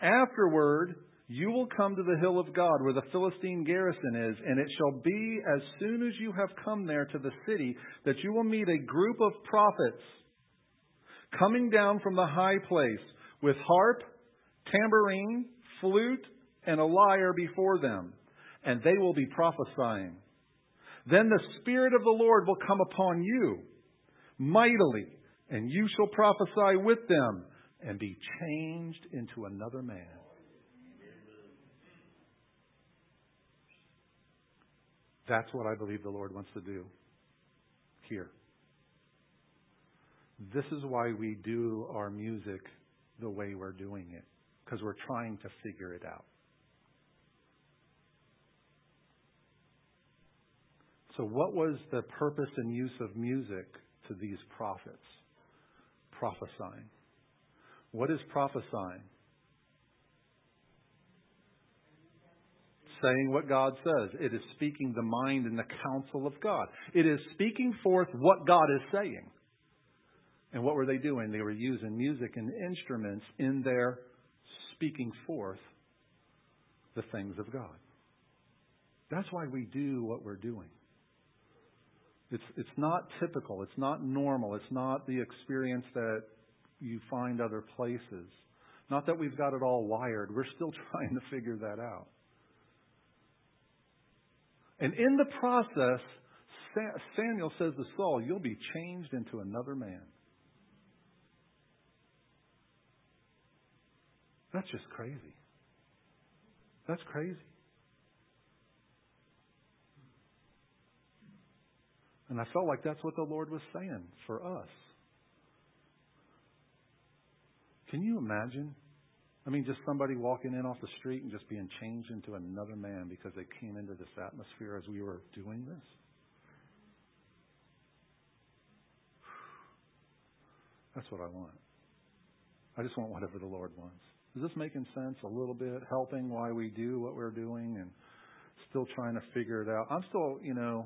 Afterward, you will come to the hill of God where the Philistine garrison is, and it shall be as soon as you have come there to the city that you will meet a group of prophets coming down from the high place with harp, tambourine, flute, and a lyre before them, and they will be prophesying. Then the Spirit of the Lord will come upon you mightily, and you shall prophesy with them and be changed into another man. That's what I believe the Lord wants to do here. This is why we do our music the way we're doing it, because we're trying to figure it out. So, what was the purpose and use of music to these prophets? Prophesying. What is prophesying? saying what God says. It is speaking the mind and the counsel of God. It is speaking forth what God is saying. And what were they doing? They were using music and instruments in their speaking forth the things of God. That's why we do what we're doing. It's, it's not typical. It's not normal. It's not the experience that you find other places. Not that we've got it all wired. We're still trying to figure that out. And in the process, Samuel says to Saul, You'll be changed into another man. That's just crazy. That's crazy. And I felt like that's what the Lord was saying for us. Can you imagine I mean, just somebody walking in off the street and just being changed into another man because they came into this atmosphere as we were doing this. That's what I want. I just want whatever the Lord wants. Is this making sense a little bit? Helping why we do what we're doing and still trying to figure it out. I'm still, you know,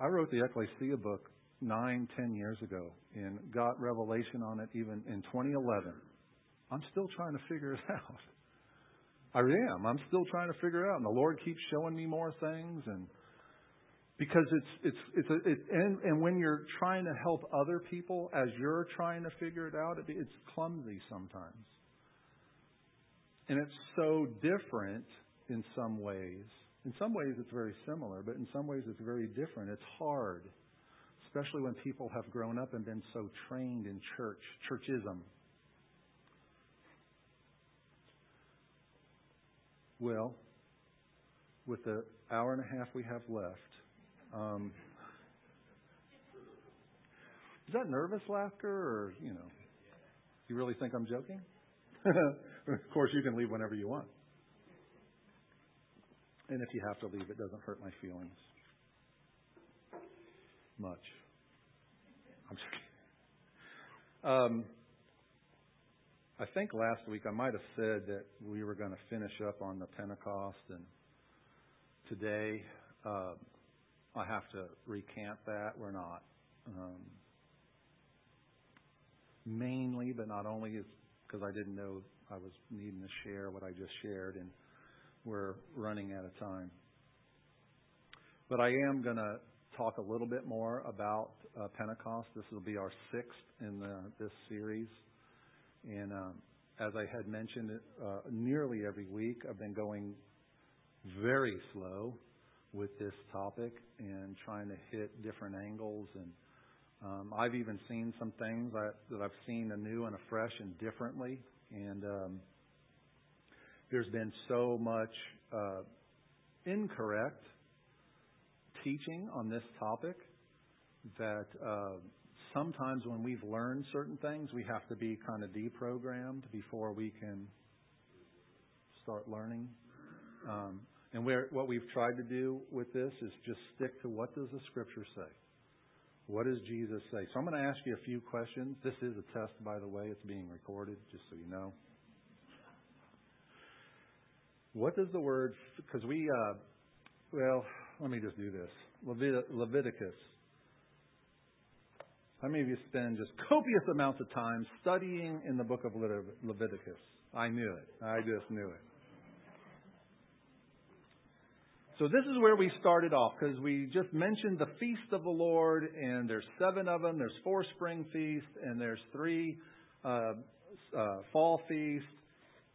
I wrote the Ecclesia book nine, ten years ago and got revelation on it even in 2011. I'm still trying to figure it out. I am. I'm still trying to figure it out, and the Lord keeps showing me more things, and because it's it's it's a, it, and and when you're trying to help other people as you're trying to figure it out, it, it's clumsy sometimes, and it's so different in some ways. In some ways, it's very similar, but in some ways, it's very different. It's hard, especially when people have grown up and been so trained in church, churchism. Well, with the hour and a half we have left, um, is that nervous laughter, or you know, you really think I'm joking? of course, you can leave whenever you want, and if you have to leave, it doesn't hurt my feelings much. I'm joking. Um, I think last week I might have said that we were going to finish up on the Pentecost, and today uh, I have to recant that. We're not. Um, mainly, but not only, is because I didn't know I was needing to share what I just shared, and we're running out of time. But I am going to talk a little bit more about uh, Pentecost. This will be our sixth in the, this series. And um, as I had mentioned, uh, nearly every week I've been going very slow with this topic and trying to hit different angles. And um, I've even seen some things that, that I've seen anew and afresh and differently. And um, there's been so much uh, incorrect teaching on this topic that uh, sometimes when we've learned certain things, we have to be kind of deprogrammed before we can start learning. Um, and what we've tried to do with this is just stick to what does the Scripture say? What does Jesus say? So I'm going to ask you a few questions. This is a test, by the way. It's being recorded, just so you know. What does the word? Because we, uh, well, let me just do this. Levit- Leviticus how many of you spend just copious amounts of time studying in the book of Leviticus? I knew it. I just knew it. So this is where we started off because we just mentioned the feast of the Lord, and there's seven of them. There's four spring feasts, and there's three uh, uh, fall feasts.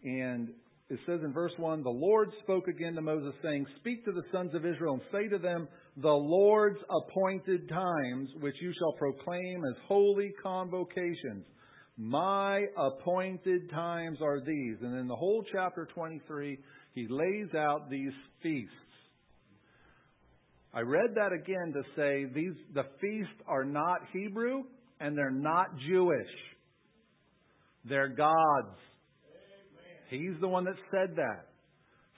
And it says in verse 1 The Lord spoke again to Moses, saying, Speak to the sons of Israel and say to them, The Lord's appointed times, which you shall proclaim as holy convocations. My appointed times are these. And in the whole chapter 23, he lays out these feasts. I read that again to say these the feasts are not Hebrew and they're not Jewish. They're God's. He's the one that said that.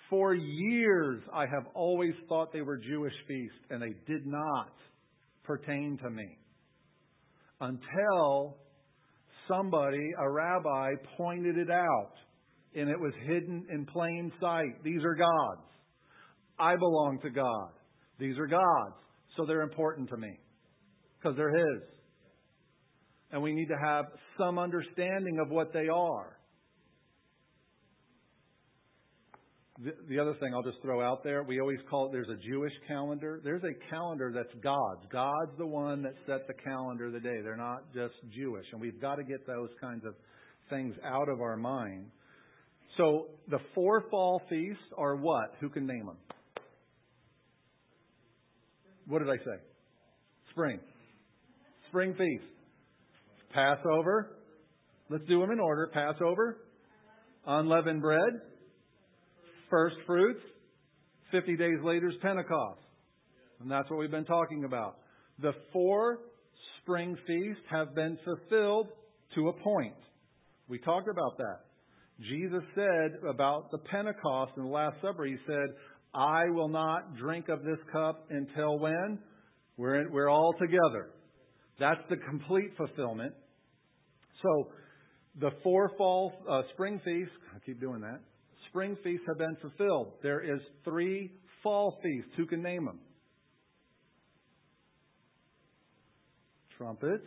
For years, I have always thought they were Jewish feasts, and they did not pertain to me. Until somebody, a rabbi, pointed it out, and it was hidden in plain sight. These are God's. I belong to God. These are God's. So they're important to me because they're His. And we need to have some understanding of what they are. The, the other thing I'll just throw out there, we always call it there's a Jewish calendar. There's a calendar that's God's. God's the one that set the calendar of the day. They're not just Jewish. And we've got to get those kinds of things out of our mind. So the four fall feasts are what? Who can name them? What did I say? Spring. Spring feast. Passover. Let's do them in order. Passover. Unleavened bread first fruits. 50 days later is Pentecost. And that's what we've been talking about. The four spring feasts have been fulfilled to a point. We talked about that. Jesus said about the Pentecost in the Last Supper, He said, I will not drink of this cup until when? We're, in, we're all together. That's the complete fulfillment. So, the four fall uh, spring feasts, I keep doing that, spring feasts have been fulfilled. There is three fall feasts. Who can name them? Trumpets.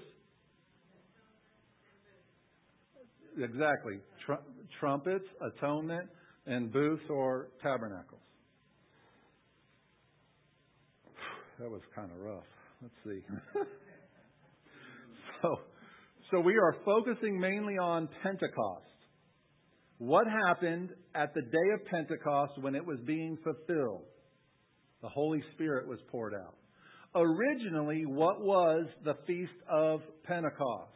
Exactly. Tr- trumpets, atonement, and booths or tabernacles. That was kind of rough. Let's see. so, so we are focusing mainly on Pentecost. What happened at the day of Pentecost when it was being fulfilled? The Holy Spirit was poured out. Originally, what was the Feast of Pentecost?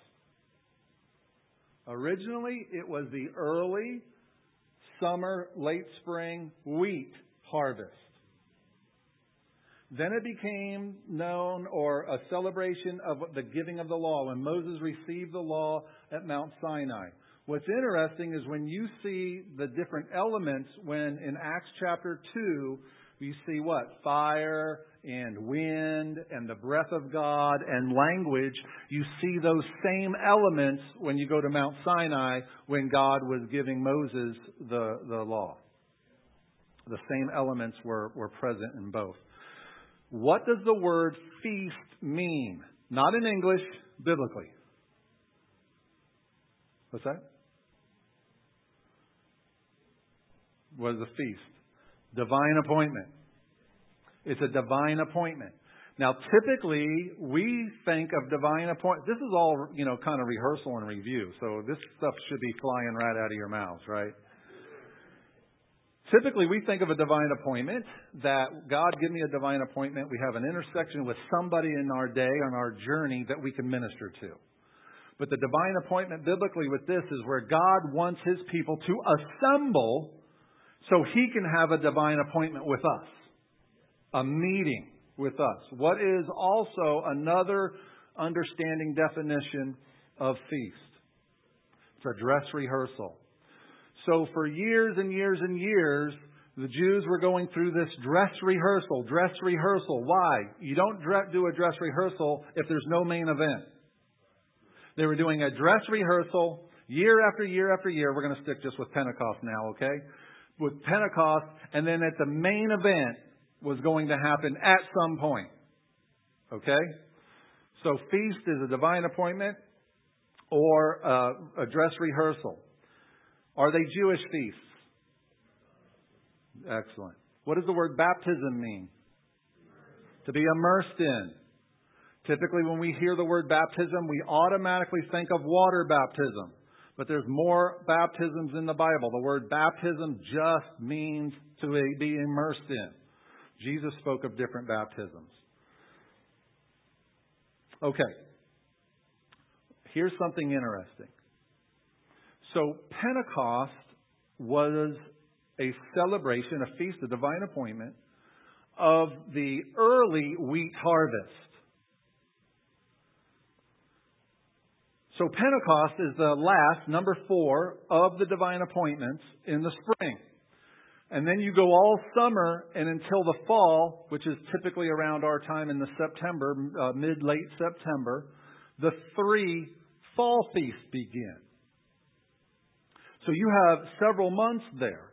Originally, it was the early summer, late spring wheat harvest. Then it became known or a celebration of the giving of the law when Moses received the law at Mount Sinai. What's interesting is when you see the different elements when in Acts chapter 2, you see what? Fire and wind and the breath of God and language. You see those same elements when you go to Mount Sinai when God was giving Moses the, the law. The same elements were, were present in both. What does the word feast mean? Not in English, biblically. What's that? What is a feast? Divine appointment. It's a divine appointment. Now, typically, we think of divine appointment. This is all, you know, kind of rehearsal and review. So this stuff should be flying right out of your mouths, right? Typically, we think of a divine appointment that God give me a divine appointment. We have an intersection with somebody in our day on our journey that we can minister to. But the divine appointment biblically with this is where God wants his people to assemble so he can have a divine appointment with us, a meeting with us. What is also another understanding definition of feast? It's a dress rehearsal. So for years and years and years, the Jews were going through this dress rehearsal, dress rehearsal. Why? You don't do a dress rehearsal if there's no main event. They were doing a dress rehearsal year after year after year. We're going to stick just with Pentecost now, okay? With Pentecost, and then at the main event was going to happen at some point. Okay? So feast is a divine appointment or uh, a dress rehearsal. Are they Jewish feasts? Excellent. What does the word baptism mean? To be immersed in. Typically, when we hear the word baptism, we automatically think of water baptism. But there's more baptisms in the Bible. The word baptism just means to be immersed in. Jesus spoke of different baptisms. Okay. Here's something interesting. So Pentecost was a celebration, a feast, a divine appointment of the early wheat harvest. So Pentecost is the last, number four, of the divine appointments in the spring. And then you go all summer and until the fall, which is typically around our time in the September, uh, mid late September, the three fall feasts begin. So you have several months there.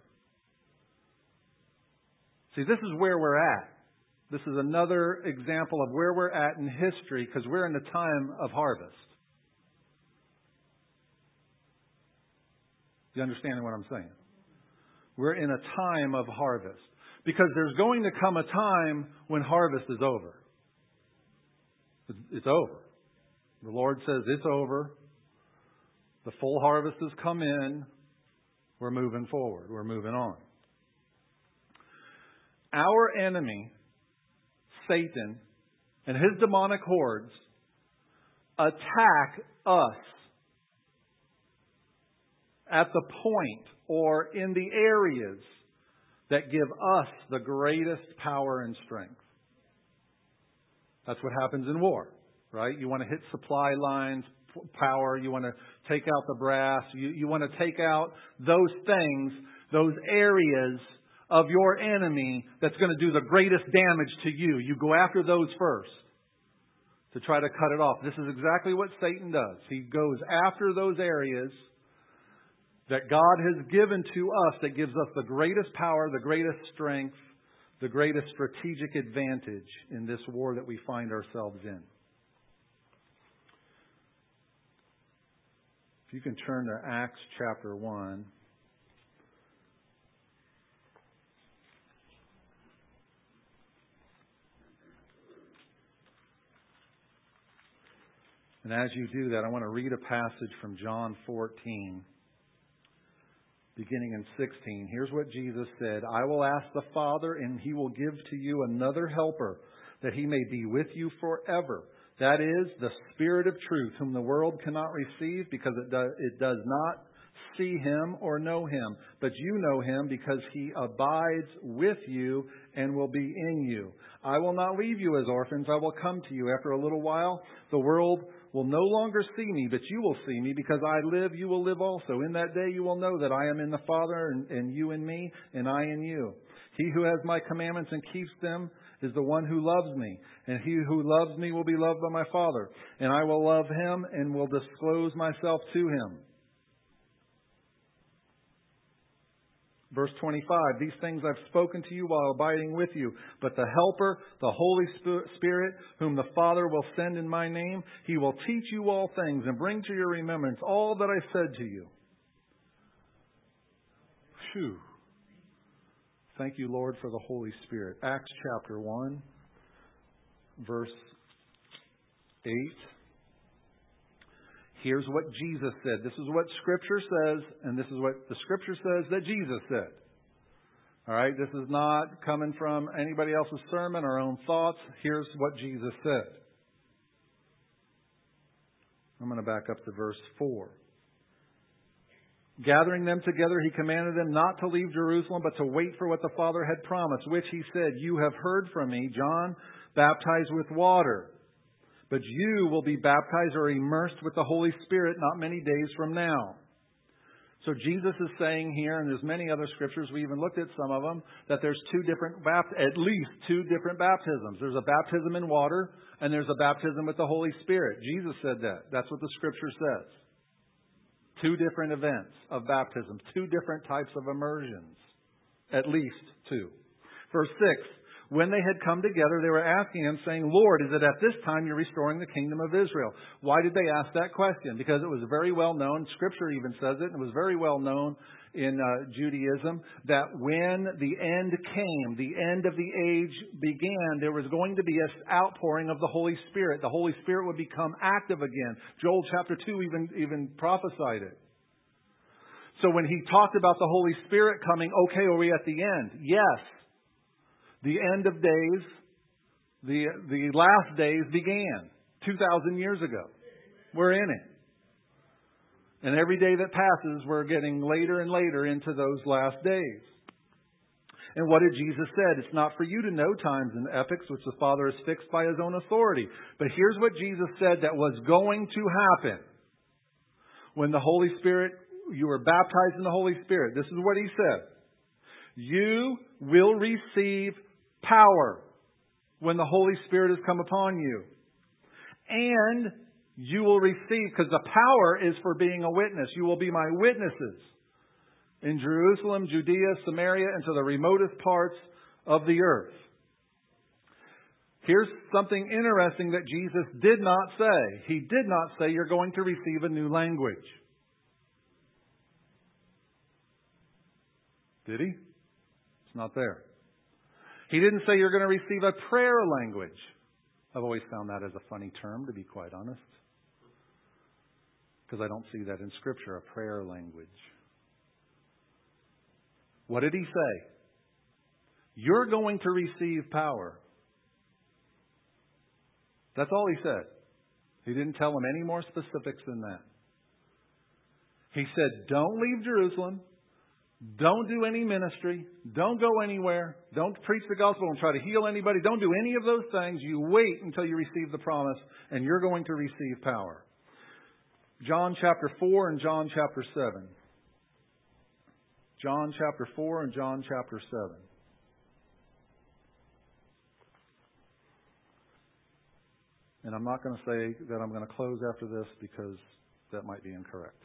See, this is where we're at. This is another example of where we're at in history because we're in the time of harvest. You understand what I'm saying? We're in a time of harvest. Because there's going to come a time when harvest is over. It's over. The Lord says it's over. The full harvest has come in. We're moving forward. We're moving on. Our enemy, Satan, and his demonic hordes attack us at the point or in the areas that give us the greatest power and strength. That's what happens in war, right? You want to hit supply lines, power, you want to take out the brass, you, you want to take out those things, those areas of your enemy that's going to do the greatest damage to you. You go after those first to try to cut it off. This is exactly what Satan does. He goes after those areas that God has given to us that gives us the greatest power, the greatest strength, the greatest strategic advantage in this war that we find ourselves in. If you can turn to Acts chapter 1. And as you do that, I want to read a passage from John 14 beginning in 16. Here's what Jesus said I will ask the Father, and he will give to you another helper, that he may be with you forever. That is the Spirit of truth, whom the world cannot receive because it, it does not see him or know him. But you know him because he abides with you and will be in you. I will not leave you as orphans. I will come to you after a little while. The world will no longer see me, but you will see me because I live, you will live also. In that day you will know that I am in the Father and, and you in me and I in you. He who has my commandments and keeps them is the one who loves me. And he who loves me will be loved by my Father. And I will love him and will disclose myself to him. Verse 25, these things I've spoken to you while abiding with you. But the Helper, the Holy Spirit, whom the Father will send in my name, he will teach you all things and bring to your remembrance all that I said to you. Phew. Thank you, Lord, for the Holy Spirit. Acts chapter 1, verse 8. Here's what Jesus said. This is what Scripture says, and this is what the Scripture says that Jesus said. All right, this is not coming from anybody else's sermon, our own thoughts. Here's what Jesus said. I'm going to back up to verse 4. Gathering them together, he commanded them not to leave Jerusalem, but to wait for what the Father had promised, which he said, You have heard from me, John baptized with water. But you will be baptized or immersed with the Holy Spirit not many days from now. So Jesus is saying here, and there's many other scriptures, we even looked at some of them, that there's two different, at least two different baptisms. There's a baptism in water, and there's a baptism with the Holy Spirit. Jesus said that. That's what the scripture says. Two different events of baptism, two different types of immersions. At least two. Verse 6 when they had come together, they were asking him, saying, Lord, is it at this time you're restoring the kingdom of Israel? Why did they ask that question? Because it was very well known, Scripture even says it, and it was very well known in uh, Judaism that when the end came, the end of the age began, there was going to be an outpouring of the Holy Spirit. The Holy Spirit would become active again. Joel chapter 2 even, even prophesied it. So when he talked about the Holy Spirit coming, okay, are we at the end? Yes the end of days, the, the last days began 2,000 years ago. We're in it. And every day that passes, we're getting later and later into those last days. And what did Jesus said? It's not for you to know times and epochs which the Father has fixed by his own authority. But here's what Jesus said that was going to happen. When the Holy Spirit, you were baptized in the Holy Spirit. This is what he said. You will receive power when the Holy Spirit has come upon you. And you will receive, because the power is for being a witness. You will be my witnesses in Jerusalem, Judea, Samaria, and to the remotest parts of the earth. Here's something interesting that Jesus did not say. He did not say you're going to receive a new language. Did he? It's not there. He didn't say you're going to receive a prayer language. I've always found that as a funny term, to be quite honest. Because I don't see that in Scripture, a prayer language. What did he say? You're going to receive power. That's all he said. He didn't tell him any more specifics than that. He said, Don't leave Jerusalem. Don't do any ministry. Don't go anywhere. Don't preach the gospel and try to heal anybody. Don't do any of those things. You wait until you receive the promise, and you're going to receive power. John chapter 4 and John chapter 7. John chapter 4 and John chapter 7. And I'm not going to say that I'm going to close after this because that might be incorrect.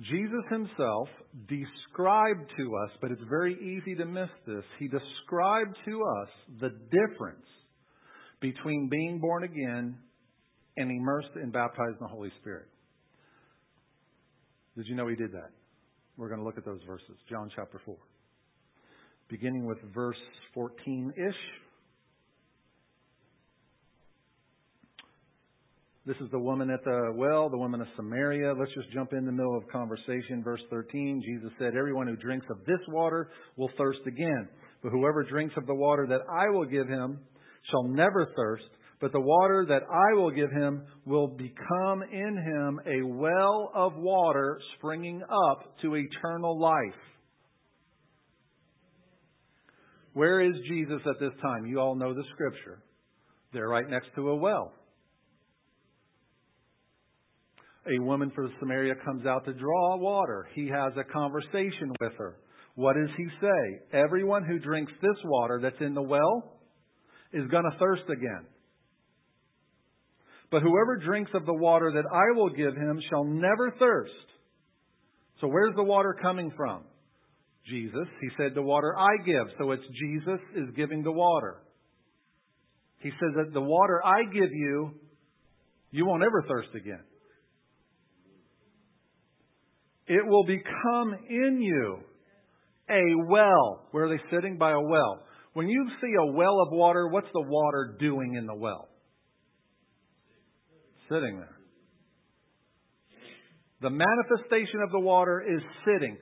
Jesus himself described to us, but it's very easy to miss this, he described to us the difference between being born again and immersed and baptized in the Holy Spirit. Did you know he did that? We're going to look at those verses. John chapter 4. Beginning with verse 14 ish. This is the woman at the well, the woman of Samaria. Let's just jump in the middle of conversation. Verse 13, Jesus said, Everyone who drinks of this water will thirst again. But whoever drinks of the water that I will give him shall never thirst. But the water that I will give him will become in him a well of water springing up to eternal life. Where is Jesus at this time? You all know the scripture. They're right next to a well. A woman from Samaria comes out to draw water. He has a conversation with her. What does he say? Everyone who drinks this water that's in the well is going to thirst again. But whoever drinks of the water that I will give him shall never thirst. So where's the water coming from? Jesus. He said, The water I give. So it's Jesus is giving the water. He says that the water I give you, you won't ever thirst again. It will become in you a well. Where are they sitting? By a well. When you see a well of water, what's the water doing in the well? Sitting there. The manifestation of the water is sitting.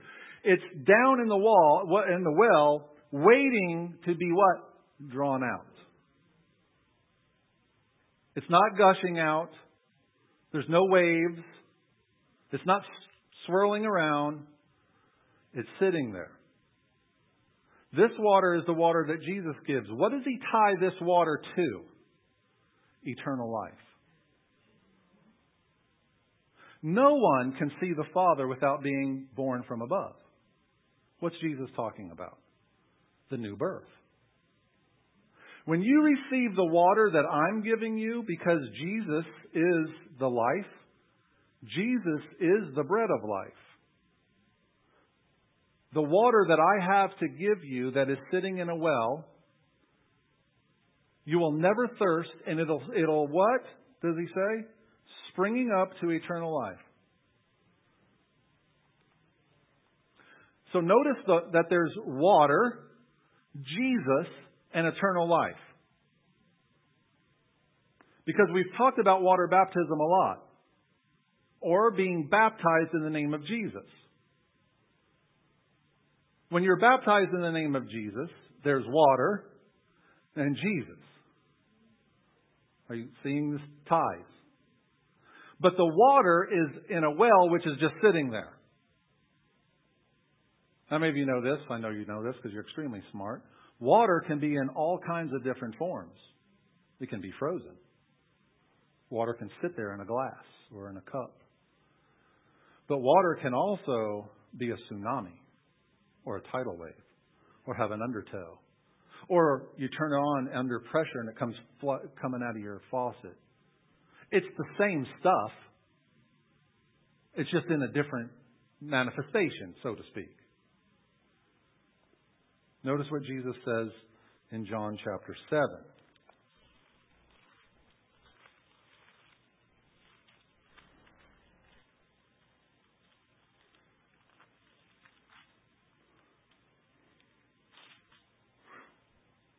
It's down in the wall, in the well, waiting to be what? Drawn out. It's not gushing out. There's no waves. It's not swirling around. It's sitting there. This water is the water that Jesus gives. What does he tie this water to? Eternal life. No one can see the Father without being born from above. What's Jesus talking about? The new birth. When you receive the water that I'm giving you because Jesus is the life, Jesus is the bread of life. The water that I have to give you that is sitting in a well, you will never thirst, and it'll, it'll what does he say? Springing up to eternal life. So notice the, that there's water, Jesus, and eternal life. Because we've talked about water baptism a lot, or being baptized in the name of Jesus. When you're baptized in the name of Jesus, there's water and Jesus. Are you seeing this ties? But the water is in a well which is just sitting there. How many of you know this? I know you know this because you're extremely smart. Water can be in all kinds of different forms. It can be frozen. Water can sit there in a glass or in a cup. But water can also be a tsunami or a tidal wave or have an undertow. Or you turn it on under pressure and it comes fl- coming out of your faucet. It's the same stuff. It's just in a different manifestation, so to speak. Notice what Jesus says in John chapter 7.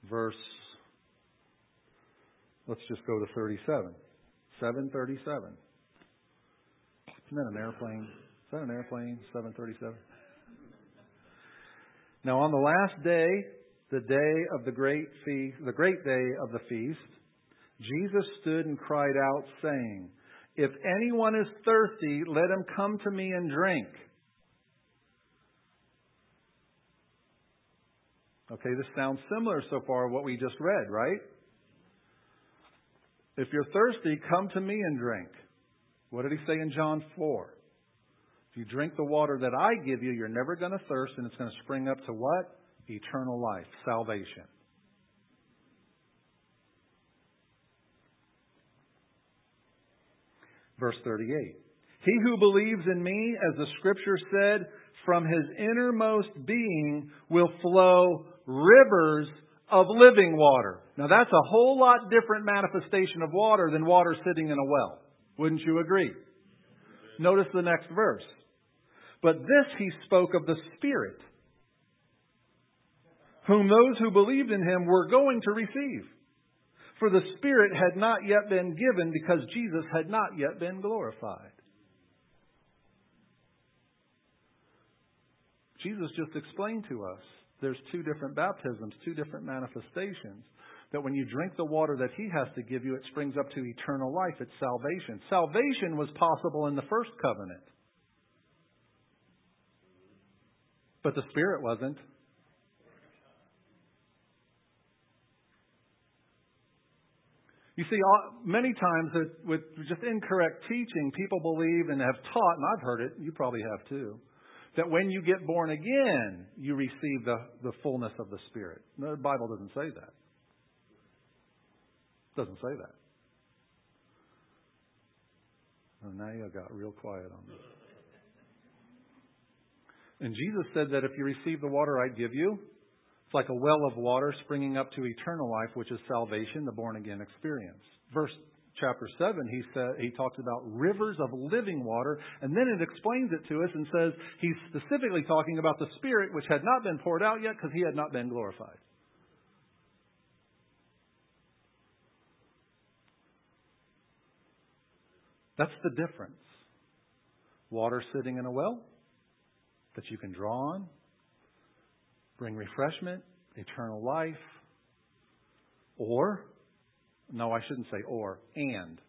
Verse, let's just go to 37. 737. Isn't that an airplane? Is that an airplane? 737? Now on the last day, the day of the great feast, the great day of the feast, Jesus stood and cried out, saying, If anyone is thirsty, let him come to me and drink. Okay, this sounds similar so far to what we just read, right? If you're thirsty, come to me and drink. What did he say in John 4? If you drink the water that I give you, you're never going to thirst, and it's going to spring up to what? Eternal life, salvation. Verse 38. He who believes in me, as the scripture said, from his innermost being will flow rivers of living water. Now that's a whole lot different manifestation of water than water sitting in a well. Wouldn't you agree? Notice the next verse. But this he spoke of the Spirit, whom those who believed in him were going to receive. For the Spirit had not yet been given because Jesus had not yet been glorified. Jesus just explained to us there's two different baptisms, two different manifestations. That when you drink the water that He has to give you, it springs up to eternal life. It's salvation. Salvation was possible in the first covenant. But the Spirit wasn't. You see, many times with just incorrect teaching, people believe and have taught, and I've heard it, you probably have too, that when you get born again, you receive the, the fullness of the Spirit. No, the Bible doesn't say that. It doesn't say that. Oh, now you got real quiet on me. And Jesus said that if you receive the water I give you, it's like a well of water springing up to eternal life, which is salvation, the born again experience. Verse chapter 7, he said he talks about rivers of living water, and then it explains it to us and says he's specifically talking about the Spirit which had not been poured out yet because he had not been glorified. That's the difference. Water sitting in a well that you can draw on, bring refreshment, eternal life, or, no, I shouldn't say or, and.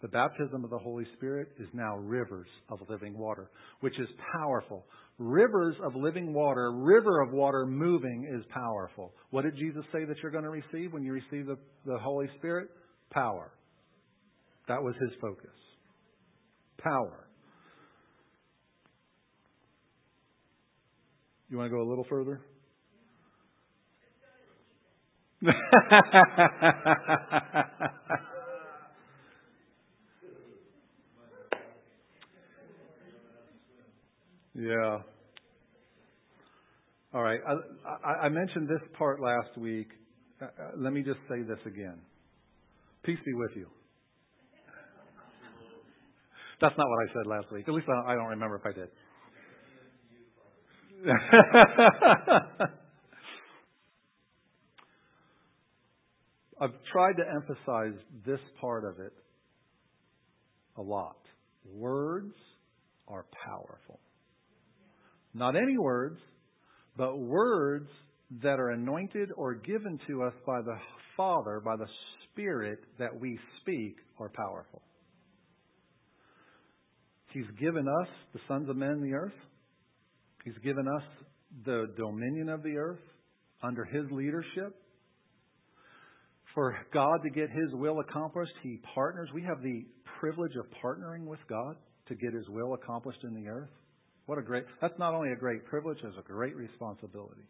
The baptism of the Holy Spirit is now rivers of living water, which is powerful. Rivers of living water, river of water moving is powerful. What did Jesus say that you're going to receive when you receive the, the Holy Spirit? Power. That was his focus. Power. You want to go a little further? yeah. All right. I, I, mentioned this part last week. Uh, uh, let me just say this again. Peace be with you. That's not what I said last week. At least I don't remember if I did. I've tried to emphasize this part of it a lot. Words are powerful. Not any words, but words that are anointed or given to us by the Father, by the Spirit that we speak, are powerful. He's given us, the sons of men the earth, He's given us the dominion of the earth under His leadership. For God to get His will accomplished, He partners. We have the privilege of partnering with God to get His will accomplished in the earth. What a great, that's not only a great privilege, it's a great responsibility.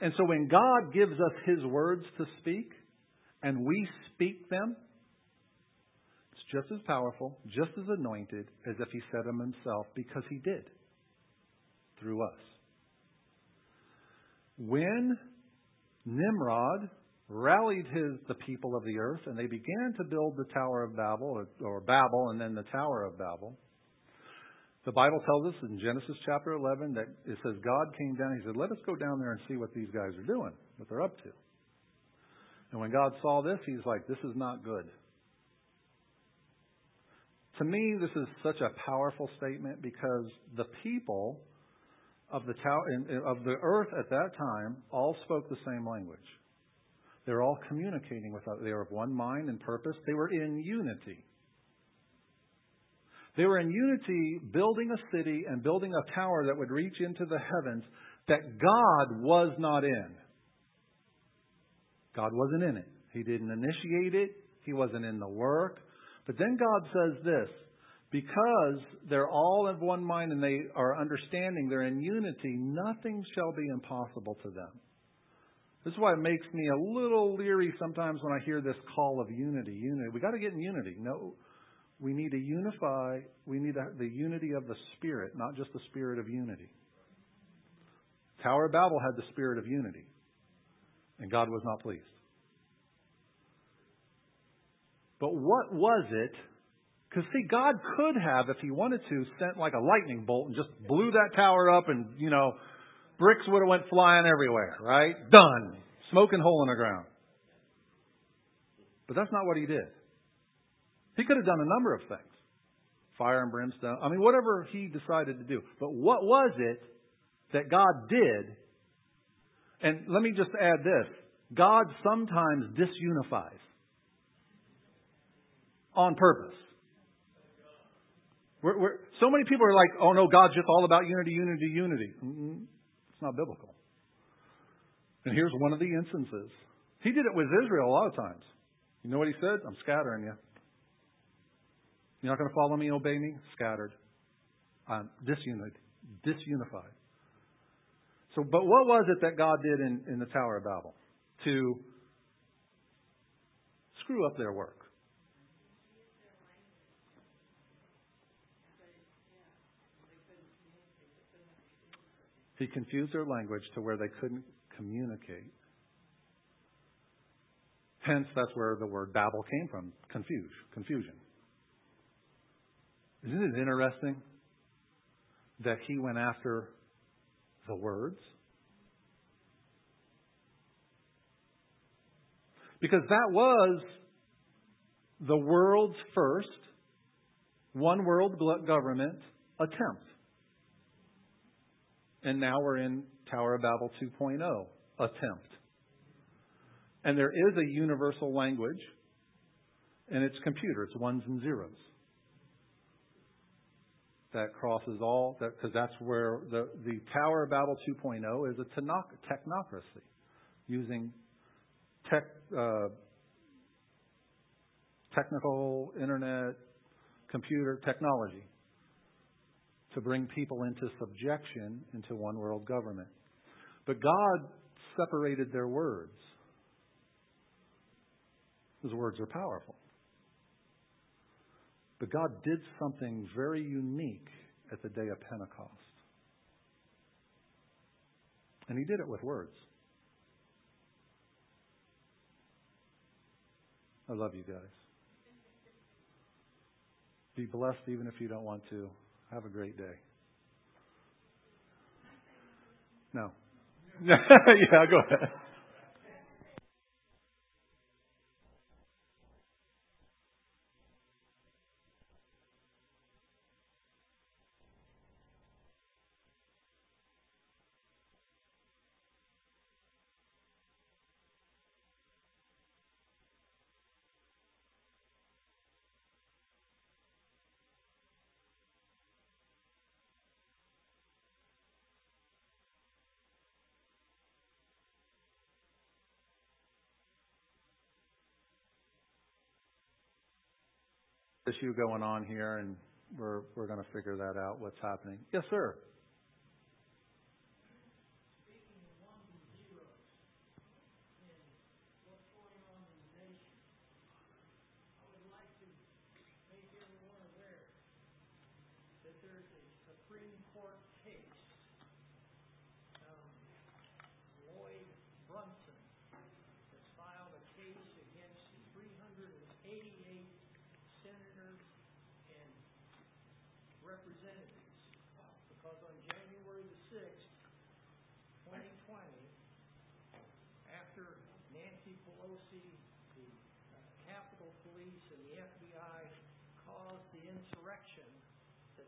And so when God gives us His words to speak, and we speak them, it's just as powerful, just as anointed as if He said them Himself, because He did through us. When Nimrod rallied his, the people of the earth and they began to build the Tower of Babel, or, Babel, and then the Tower of Babel, the Bible tells us in Genesis chapter 11 that it says God came down. He said, Let us go down there and see what these guys are doing, what they're up to. And when God saw this, he's like, This is not good. To me, this is such a powerful statement because the people of the, of the earth at that time all spoke the same language. They were all communicating with They were of one mind and purpose. They were in unity. They were in unity building a city and building a tower that would reach into the heavens that God was not in. God wasn't in it. He didn't initiate it. He wasn't in the work. But then God says this because they're all of one mind and they are understanding, they're in unity, nothing shall be impossible to them. This is why it makes me a little leery sometimes when I hear this call of unity. Unity. We got to get in unity. No, we need to unify. We need the unity of the Spirit, not just the spirit of unity. Tower of Babel had the spirit of unity, and God was not pleased. But what was it because, see, God could have, if He wanted to, sent like a lightning bolt and just blew that tower up and, you know, bricks would have went flying everywhere, right? Done. Smoking hole in the ground. But that's not what he did. He could have done a number of things fire and brimstone. I mean, whatever he decided to do. But what was it that God did? And let me just add this God sometimes disunifies on purpose. We're, we're, so many people are like, oh no, God's just all about unity, unity, unity. Mm-hmm. It's not biblical. And here's one of the instances. He did it with Israel a lot of times. You know what he said? I'm scattering you. You're not going to follow me, obey me? Scattered. I'm disunited, disunified. So, but what was it that God did in, in the Tower of Babel? To screw up their work. He confused their language to where they couldn't communicate. Hence, that's where the word Babel came from confuse, confusion. Isn't it interesting that he went after the words? Because that was the world's first one world government attempt. And now we're in Tower of Babel 2.0 attempt. And there is a universal language, and it's computer, it's ones and zeros. That crosses all, because that, that's where the, the Tower of Babel 2.0 is a technocracy, using tech, uh, technical, internet, computer technology to bring people into subjection into one world government. But God separated their words. His words are powerful. But God did something very unique at the day of Pentecost. And He did it with words. I love you guys. Be blessed even if you don't want to. Have a great day. No. yeah, go ahead. Issue going on here, and we're we're going to figure that out. What's happening? Yes, sir.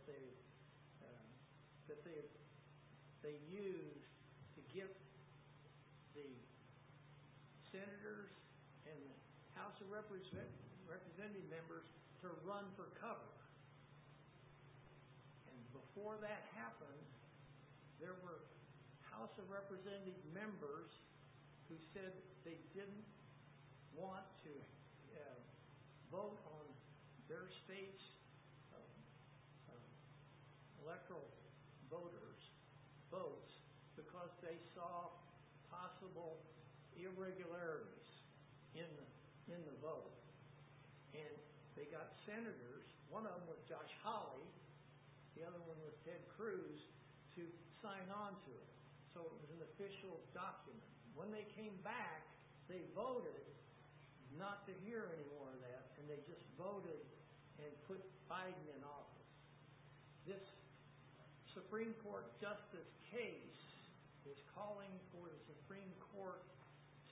They they used to get the senators and the House of Representative members to run for cover. And before that happened, there were House of Representative members who said they didn't want to uh, vote on their state's uh, uh, electoral voters votes because they saw possible irregularities in the, in the vote. And they got senators, one of them was Josh Hawley, the other one was Ted Cruz, to sign on to it. So it was an official document. When they came back, they voted not to hear any more of that, and they just voted and put Biden in office. This Supreme Court Justice case is calling for the Supreme Court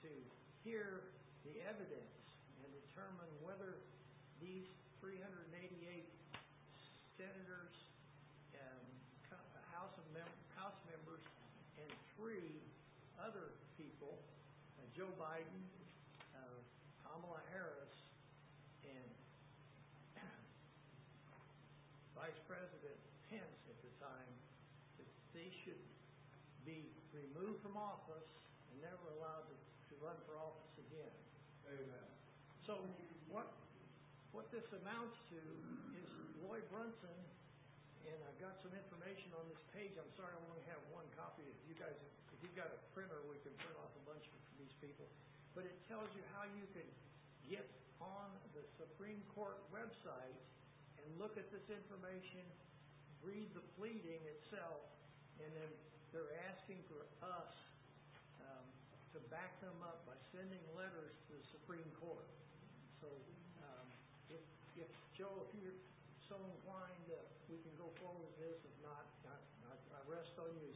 to hear the evidence and determine whether these 388 senators, and House mem- House members, and three other people, uh, Joe Biden, uh, Kamala Harris, and Vice President Pence at the time, that they should be removed from office and never allowed to, to run for office again. Amen. So what what this amounts to is Roy Brunson, and I've got some information on this page. I'm sorry I only have one copy. If you guys, if you've got a printer, we can print off a bunch for these people. But it tells you how you can get on the Supreme Court website and look at this information, read the pleading itself, and then they're asking for us to back them up by sending letters to the Supreme Court. So, um, if, if Joe, if you're so inclined, uh, we can go forward with this. If not, I, I, I rest on you,